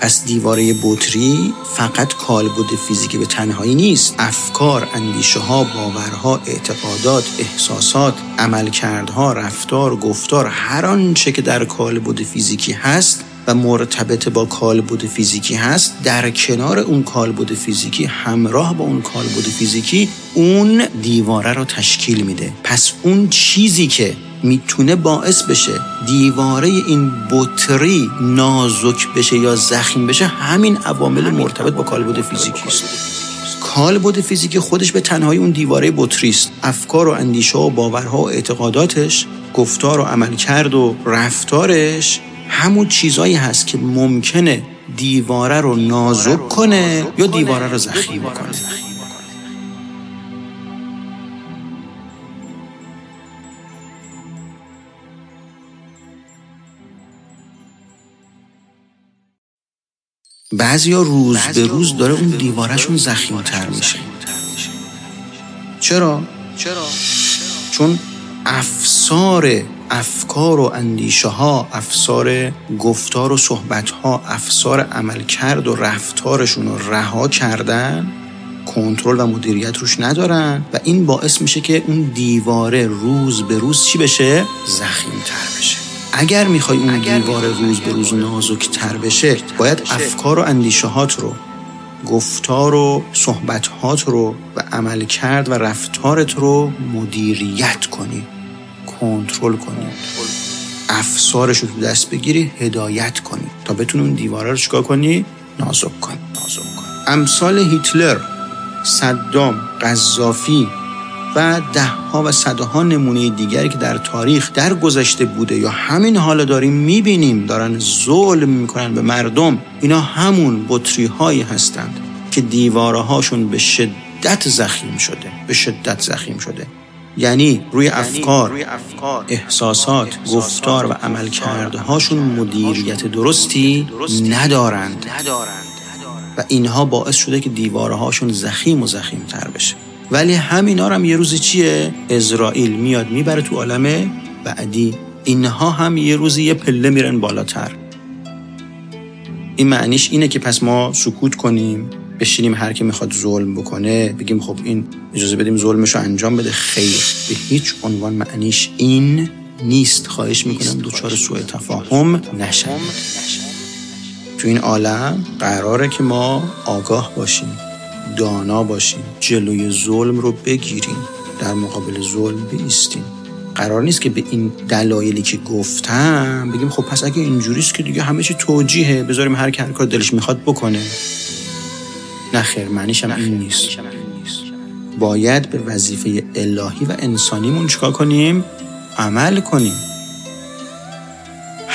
پس دیواره بطری فقط کالبد فیزیکی به تنهایی نیست. افکار اندیشه ها باورها اعتقادات احساسات عملکردها رفتار گفتار هر آنچه که در کالبد فیزیکی هست و مرتبط با کالبد فیزیکی هست در کنار اون کالبد فیزیکی همراه با اون کالبد فیزیکی اون دیواره رو تشکیل میده. پس اون چیزی که می‌تونه باعث بشه دیواره این بطری نازک بشه یا زخیم بشه همین عوامل مرتبط با کالبد فیزیکی. است کالبد فیزیکی خودش به تنهایی اون دیواره بطری است. افکار و اندیشه و باورها و اعتقاداتش گفتار و عملکرد و رفتارش همون چیزایی هست که ممکنه دیواره رو نازک کنه یا دیواره رو زخیم کنه بعضیا روز به روز داره اون دیوارشون زخیمتر میشه چرا؟ چرا؟ چون افسار افکار و اندیشه ها افسار گفتار و صحبت ها افسار عملکرد و رفتارشون رو رها کردن کنترل و مدیریت روش ندارن و این باعث میشه که اون دیواره روز به روز چی بشه زخیمتر بشه اگر می‌خوای اون دیواره روز به روز نازکتر بشه باید افکار و اندیشهات رو گفتار و صحبتهات رو و عملکرد و رفتارت رو مدیریت کنی کنترل کنی. افسارش رو تو دست بگیری هدایت کنی تا بتونی اون دیواره رو چیکار کنی. نازک کنی. امثال هیتلر صدام قذافی و ده ها و صدها نمونه دیگری که در تاریخ در گذشته بوده یا همین حالا داریم می‌بینیم دارن ظلم می‌کنن به مردم. اینا همون بطری هایی هستند که دیواره هاشون به شدت زخیم شده به شدت زخیم شده. یعنی روی یعنی افکار, احساسات, گفتار و عملکردهاشون مدیریت درستی ندارند. و اینها باعث شده که دیواره هاشون زخیم و زخیم تر بشه. ولی همینا هم یه روزی چیه؟ اسرائیل میاد می‌بره تو عالم بعدی. اینها هم یه روزی یه پله میرن بالاتر. این معنیش اینه که پس ما سکوت کنیم بشینیم هر کی می‌خواد ظلم بکنه بگیم خب این اجازه بدیم ظلمش رو انجام بده. خیر. به هیچ عنوان معنیش این نیست. خواهش می‌کنم دوچار سوء تفاهم نشم تو این عالم قراره که ما آگاه باشیم. دانا باشیم جلوی ظلم رو بگیریم. در مقابل ظلم بیستیم. قرار نیست که به این دلایلی که گفتم بگیم خب پس اگه اینجوریست که دیگه همه چی توجیهه بذاریم هر کار دلش می‌خواد بکنه. نه خیر معنیش هم این نیست. باید به وظیفه الهی و انسانیمون چیکار کنیم؟ عمل کنیم.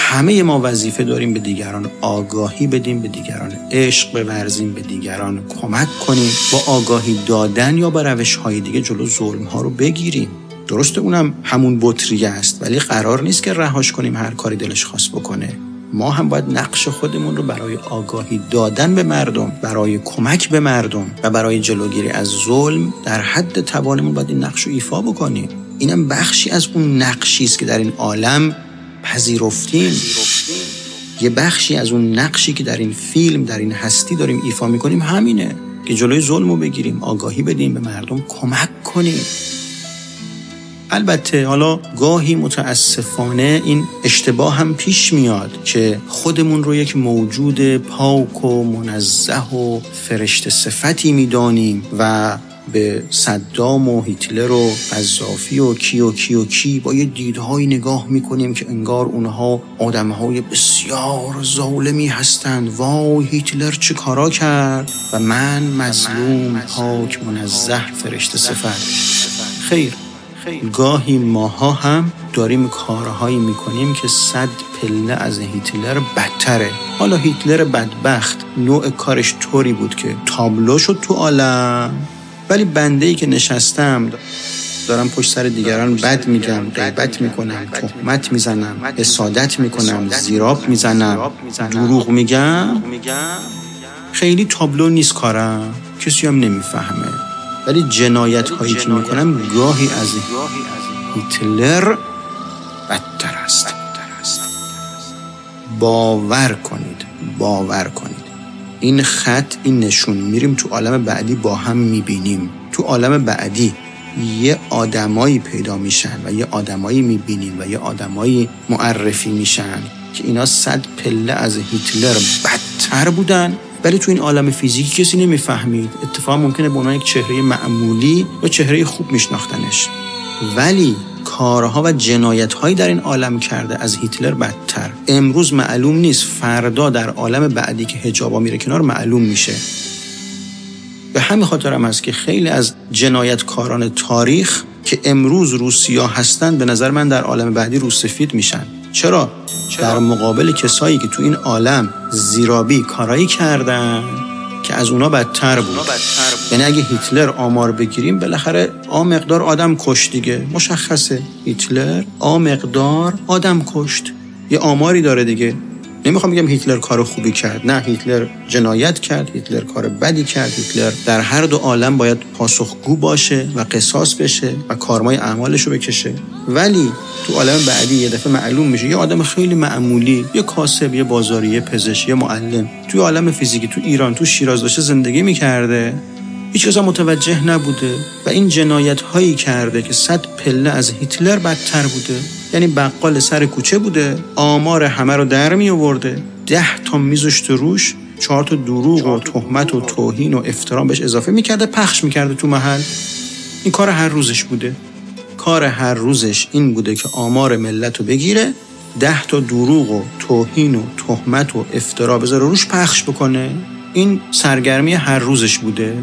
همه ما وظیفه داریم به دیگران آگاهی بدیم به دیگران عشق بورزیم به دیگران کمک کنیم با آگاهی دادن یا با روش های دیگه جلو ظلم ها رو بگیریم. درسته اونم همون بطریه است ولی قرار نیست که رهاش کنیم هر کاری دلش خواست بکنه. ما هم باید نقش خودمون رو برای آگاهی دادن به مردم برای کمک به مردم و برای جلوگیری از ظلم در حد توانمون باید این نقش رو ایفا بکنیم. اینم بخشی از اون نقشی است که در این عالم پذیرفتیم. یه بخشی از اون نقشی که در این فیلم در این هستی داریم ایفا می‌کنیم همینه که جلوی ظلم رو بگیریم آگاهی بدیم به مردم کمک کنیم. البته حالا گاهی متاسفانه این اشتباه هم پیش میاد که خودمون رو یک موجود پاک و منزه و فرشت صفتی می‌دانیم و به صدام و هیتلر و قذافی و کی و کی و کی با یه دیدهایی نگاه می‌کنیم که انگار اونها آدمهای بسیار ظالمی هستند. وای هیتلر چه کارا کرد؟ و من مظلوم پاک منزه فرشت صفت خیر. گاهی ماها هم داریم کارهایی می‌کنیم که صد پله از هیتلر بدتره. حالا هیتلر بدبخت. نوع کارش طوری بود که تابلو شد تو عالم ولی بنده ای که نشستم دارم پشت سر دیگران بد میگم غیبت می‌کنم تهمت می‌زنم حسادت می‌کنم زیراب می‌زنم دروغ میگم. خیلی تابلو نیست کارم کسی هم نمی‌فهمه. ولی جنایت هایی که می‌کنم گاهی از هیتلر بدتر است. باور کنید باور کنید. این خط این نشون. میریم تو عالم بعدی با هم می‌بینیم. تو عالم بعدی یه آدمایی پیدا میشن و یه آدمایی می‌بینیم و یه آدمایی معرفی میشن که اینا صد پله از هیتلر بدتر بودن. ولی تو این عالم فیزیکی کسی نمی‌فهمید. اتفاق ممکنه به عنوان یک چهره معمولی یا چهره خوب میشناختنش. ولی کارها و جنایتهایی در این عالم کرده از هیتلر بدتر. امروز معلوم نیست فردا در عالم بعدی که هجابا میره کنار معلوم میشه. به همین خاطر هم هست که خیلی از جنایتکاران تاریخ که امروز روسیا هستند به نظر من در عالم بعدی روسفید میشن. چرا؟ در مقابل کسایی که تو این عالم زیرابی کارایی کردن. که از اونا بدتر بود. یعنی اگه هیتلر آمار بگیریم بالاخره آ مقدار آدم کشت دیگه. مشخصه. هیتلر آ مقدار آدم کشت. یه آماری داره دیگه. نمی‌خوام بگم هیتلر کار خوبی کرد. نه هیتلر جنایت کرد هیتلر کار بدی کرد. هیتلر در هر دو عالم باید پاسخگو باشه و قصاص بشه و کارمای اعمالش رو بکشه. ولی تو عالم بعدی یه دفعه معلوم میشه یه آدم خیلی معمولی یه کاسب یه بازاری یه پزشک یه معلم. توی عالم فیزیکی تو ایران تو شیراز داشته زندگی می‌کرده. هیچ متوجه نبوده و این جنایت هایی کرده که صد پله از هیتلر بدتر بوده. یعنی بقال سر کوچه بوده آمار همه رو در می آورده. ده تا میزشت روش چهار تا دروغ و تهمت و توهین و افترام بهش اضافه می‌کرده پخش می‌کرده تو محل. این کار هر روزش بوده. کار هر روزش این بوده که آمار ملت رو بگیره ده تا دروغ و توهین و تهمت و افترا بذاره روش پخش بکنه. این سرگرمی هر روزش بوده.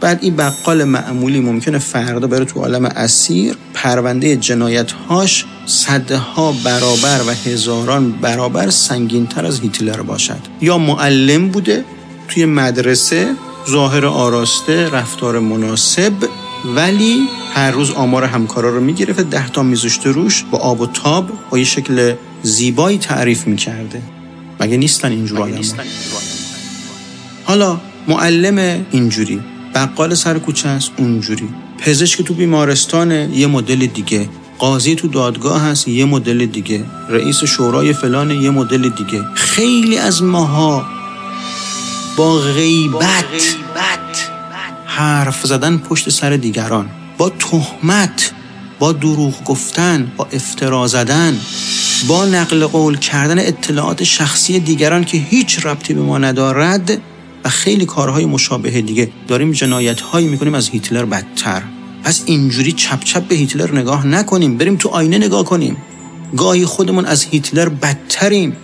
بعد این بقال معمولی ممکنه فردا بره تو عالم اسیر. پرونده جنایت هاش صدها برابر و هزاران برابر سنگین تر از هیتلر باشد. یا معلم بوده توی مدرسه ظاهر آراسته رفتار مناسب ولی هر روز آمار همکارا رو می‌گرفته ده تا میذاشته روش با آب و تاب با یه شکل زیبایی تعریف می‌کرده. مگه نیستن اینجور آدم حالا معلم اینجوری. بقال سر کوچه است اونجوری. پزشک تو بیمارستان یه مدل دیگه. قاضی تو دادگاه هست یه مدل دیگه. رئیس شورای فلان یه مدل دیگه. خیلی از ماها با غیبت حرف زدن پشت سر دیگران. با تهمت با دروغ گفتن با افترا زدن با نقل قول کردن اطلاعات شخصی دیگران که هیچ ربطی به ما ندارد و خیلی کارهای مشابه دیگه. داریم جنایت هایی می‌کنیم از هیتلر بدتر. پس اینجوری چپ چپ به هیتلر نگاه نکنیم. بریم تو آینه نگاه کنیم. گاهی خودمون از هیتلر بدتریم.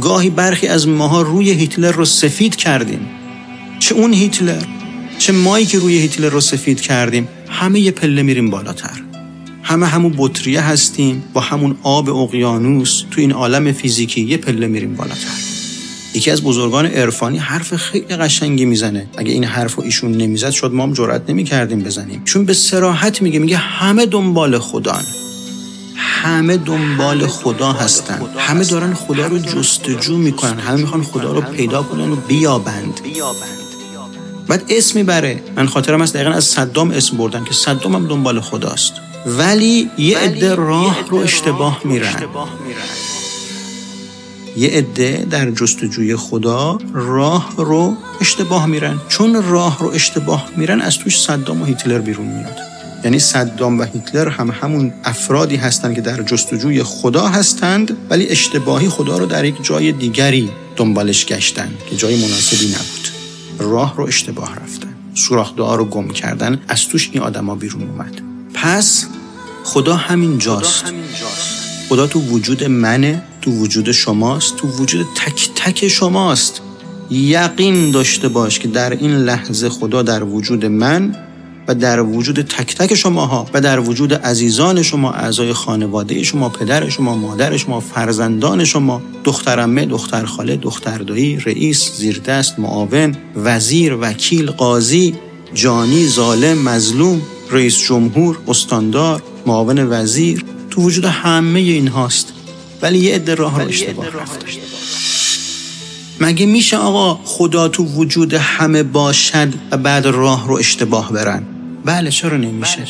گاهی برخی از ماها روی هیتلر رو سفید کردیم. چه اون هیتلر چه مایی که روی هیتلر رو سفید کردیم همه یه پله میریم بالاتر. همه همون بطریه هستیم. با همون آب اقیانوس تو این عالم فیزیکی یه پله میریم بالاتر. یکی از بزرگان عرفانی حرف خیلی قشنگی می‌زنه. اگه این حرف رو ایشون نمی‌زد شد ما هم جرئت نمی‌کردیم بزنیم. چون به سراحت میگه میگه همه دنبال خدان. همه دنبال خدا هستن. همه دارن خدا رو جستجو می‌کنن. همه می‌خوان خدا رو پیدا کنن و بیابند. بعد اسم می‌بره. من خاطرم از دقیقا از صدام اسم بردن که صدام هم دنبال خداست. ولی یه عده راه رو اشتباه میرن. یه عده در جستجوی خدا راه رو اشتباه میرن. چون راه رو اشتباه میرن از توش صدام و هیتلر بیرون میاد. یعنی صدام و هیتلر هم همون افرادی هستند که در جستجوی خدا هستند ولی اشتباهی خدا رو در یک جای دیگری دنبالش گشتن که جای مناسبی نبود. راه رو اشتباه رفتن. سوراخدار رو گم کردن. از توش این آدما بیرون اومد. پس خدا همین جاست. خدا تو وجود منه تو وجود شماست تو وجود تک تک شماست. یقین داشته باش که در این لحظه خدا در وجود من و در وجود تک تک شماها و در وجود عزیزان شما اعضای خانواده شما پدر شما مادر شما فرزندان شما دخترمه دختر خاله دختر دایی رئیس زیردست معاون وزیر وکیل قاضی جانی ظالم مظلوم رئیس جمهور استاندار معاون وزیر تو وجود همه این هاست ولی یه عده راه رو اشتباه رفته مگه میشه آقا خدا تو وجود همه باشد و بعد راه رو اشتباه برن؟ بله چرا نمیشه؟ بله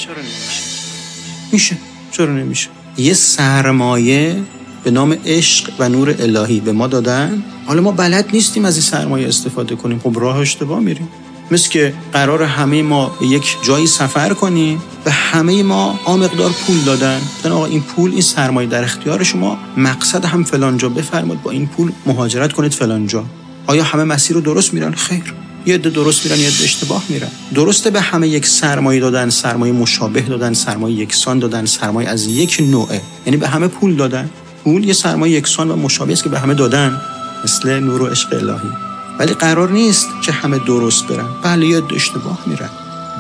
میشه چرا نمیشه؟ یه سرمایه به نام عشق و نور الهی به ما دادن. حالا ما بلد نیستیم از این سرمایه استفاده کنیم. خب راه اشتباه میریم. مثل که قرار همه ما به یک جایی سفر کنیم به همه ما آمقدار پول دادن. گفتن آقا این پول این سرمایه در اختیار شما. مقصد هم فلانجا بفرمایید با این پول مهاجرت کنید فلانجا آیا همه مسیر رو درست میرن؟ خیر. یه عده درست میرن یه عده اشتباه میرن. درسته به همه یک سرمایه دادن سرمایه مشابه دادن سرمایه یکسان دادن سرمایه از یک نوعه. یعنی به همه پول دادن. پول یه سرمایه یکسان و مشابه است که به همه دادن. مثل نور و عشق الهی. ولی قرار نیست که همه درست برن. بله یه اشتباه میرن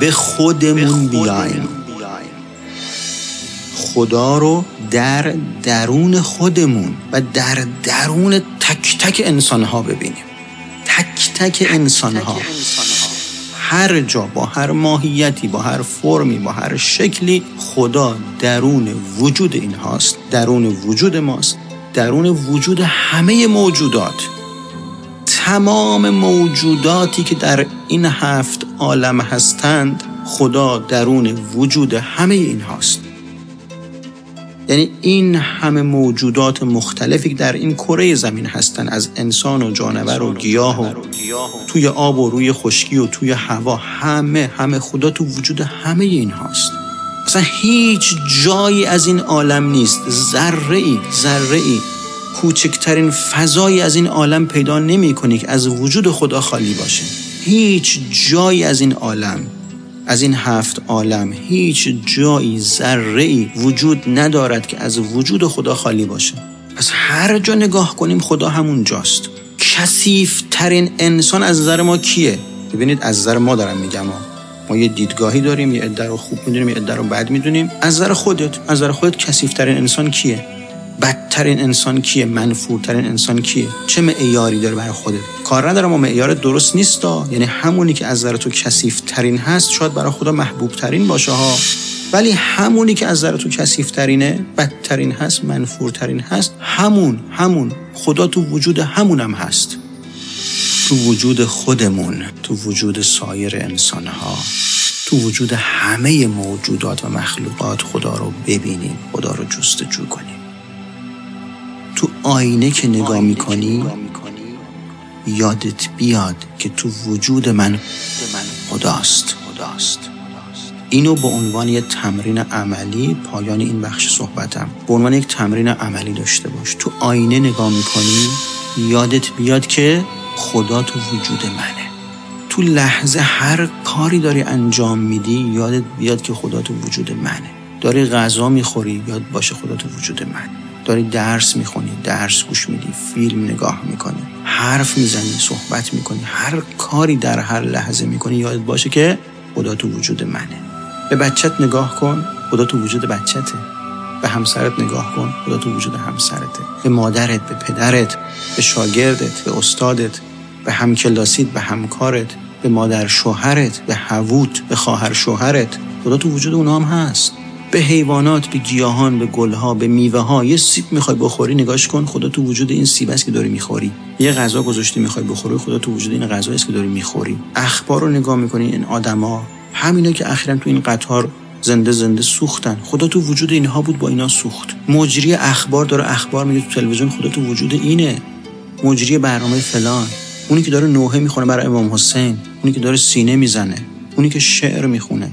به خودمون بیایم. خدا رو در درون خودمون و در درون تک تک انسان ها ببینیم. تک تک انسان ها هر جا با هر ماهیتی با هر فرمی با هر شکلی خدا درون وجود این هاست درون وجود ماست درون وجود همه موجودات. تمام موجوداتی که در این هفت عالم هستند خدا درون وجود همه این هاست. یعنی این همه موجودات مختلفی که در این کره زمین هستن از انسان و جانور و گیاه و توی آب و روی خشکی و توی هوا همه همه خدا تو وجود همه این هاست. اصلا هیچ جایی از این عالم نیست. ذره ای ذره ای کوچکترین فضایی از این عالم پیدا نمی کنی که از وجود خدا خالی باشه. هیچ جایی از این عالم از این هفت عالم هیچ جایی ذره ای وجود ندارد که از وجود خدا خالی باشه. پس هر جا نگاه کنیم خدا همون جاست. کسیف ترین انسان از نظر ما کیه؟ ببینید از نظر ما دارم میگم. ما. ما یه دیدگاهی داریم یه عده خوب می‌دونیم یه عده رو بد می‌دونیم. از نظر خودت از نظر خودت کسیف ترین انسان کیه؟ بدترین انسان کیه؟ منفورترین انسان کیه؟ چه معیاری داره برای خودت؟ کار ندارم ما معیار درست نیست یعنی همونی که از نظر تو کثیف ترین هست شاید برای خدا محبوب ترین باشه ها. ولی همونی که از نظر تو کثیف ترینه بدترین هست منفورترین هست همون همون. خدا تو وجود همونم هست. تو وجود خودمون تو وجود سایر انسان ها تو وجود همه موجودات و مخلوقات خدا رو ببینیم خدا رو جستجو کنیم. تو آینه که نگاه می‌کنی یادت بیاد که تو وجود من خداست. خداست. اینو به عنوان یک تمرین عملی پایان این بخش صحبتم. به عنوان یک تمرین عملی داشته باش. تو آینه نگاه می‌کنی یادت بیاد که خدا تو وجود منه. تو لحظه هر کاری داری انجام میدی یادت بیاد که خدا تو وجود منه. داری غذا می‌خوری یاد باشه خدا تو وجود منه. داری درس می‌خونی درس گوش میدی فیلم نگاه می‌کنی حرف می‌زنی صحبت می‌کنی هر کاری در هر لحظه می‌کنی یاد باشه که خدا تو وجود منه. به بچت نگاه کن خدا تو وجود بچته. به همسرت نگاه کن خدا تو وجود همسرته. به مادرت به پدرت به شاگردت به استادت به همکلاسیت به همکارت به مادر شوهرت به هووت به خواهر شوهرت خدا تو وجود اونها هم هست. به حیوانات به گیاهان به گلها به میوه ها یه سیب می‌خوای بخوری نگاش کن خدا تو وجود این سیب است که داری می‌خوری. یه غذا گذاشتی می‌خوای بخوری خدا تو وجود این غذا است که داری می‌خوری. اخبار رو نگاه می‌کنی این آدما همینا که اخیرا تو این قطار زنده زنده سوختن. خدا تو وجود اینها بود با اینا سوخت. مجری اخبار داره اخبار میگه تو تلویزیون خدا تو وجود اینه. مجری برنامه فلان. اونی که داره نوحه می‌خونه برای امام حسین. اونی که داره سینه می‌زنه. اونی که شعر می‌خونه.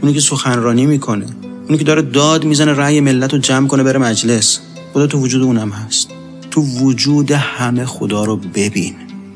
اونی که سخنرانی می‌کنه. اونی که داره داد می‌زنه رأی ملت رو جمع کنه بره مجلس. خدا تو وجود اونم هست. تو وجود همه خدا رو ببین.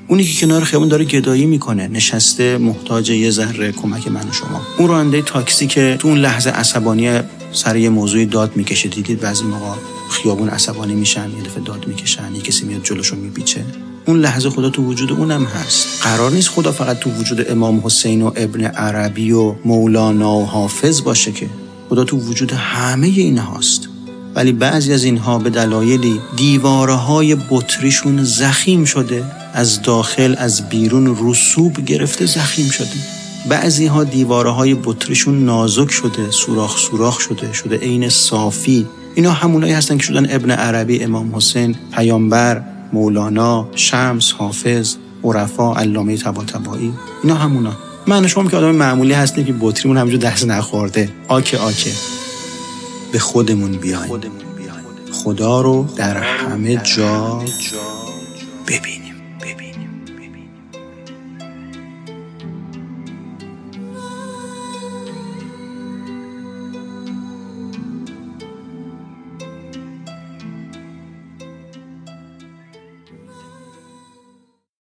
اونی که کنار خیابون داره گدایی می‌کنه نشسته محتاج یه ذره کمک من و شما. اون راننده تاکسی که تو اون لحظه عصبانی سر یه موضوعی داد می‌کشه دیدید بعضی موقع خیابون عصبانی میشن یه دفعه داد می‌کشن یه کسی میاد جلوشون میپیچه. اون لحظه خدا تو وجود اونم هست. قرار نیست خدا فقط تو وجود امام حسین و ابن عربی و مولانا و حافظ باشه که. خدا تو وجود همه این هاست. ولی بعضی از اینها به دلایلی دیواره های بطریشون زخیم شده از داخل از بیرون رسوب گرفته زخیم شده. بعضی ها دیواره های بطریشون نازک شده سوراخ سوراخ شده شده عین صافی. اینا همونایی هستن که شدن ابن عربی امام حسین پیامبر مولانا شمس حافظ عرفا علامه طباطبایی. اینا همونا. من شما که آدم معمولی هستیم که بطریمون همینجور دست نخورده. آکه آکه. به خودمون بیایم. خدا رو در همه جا ببین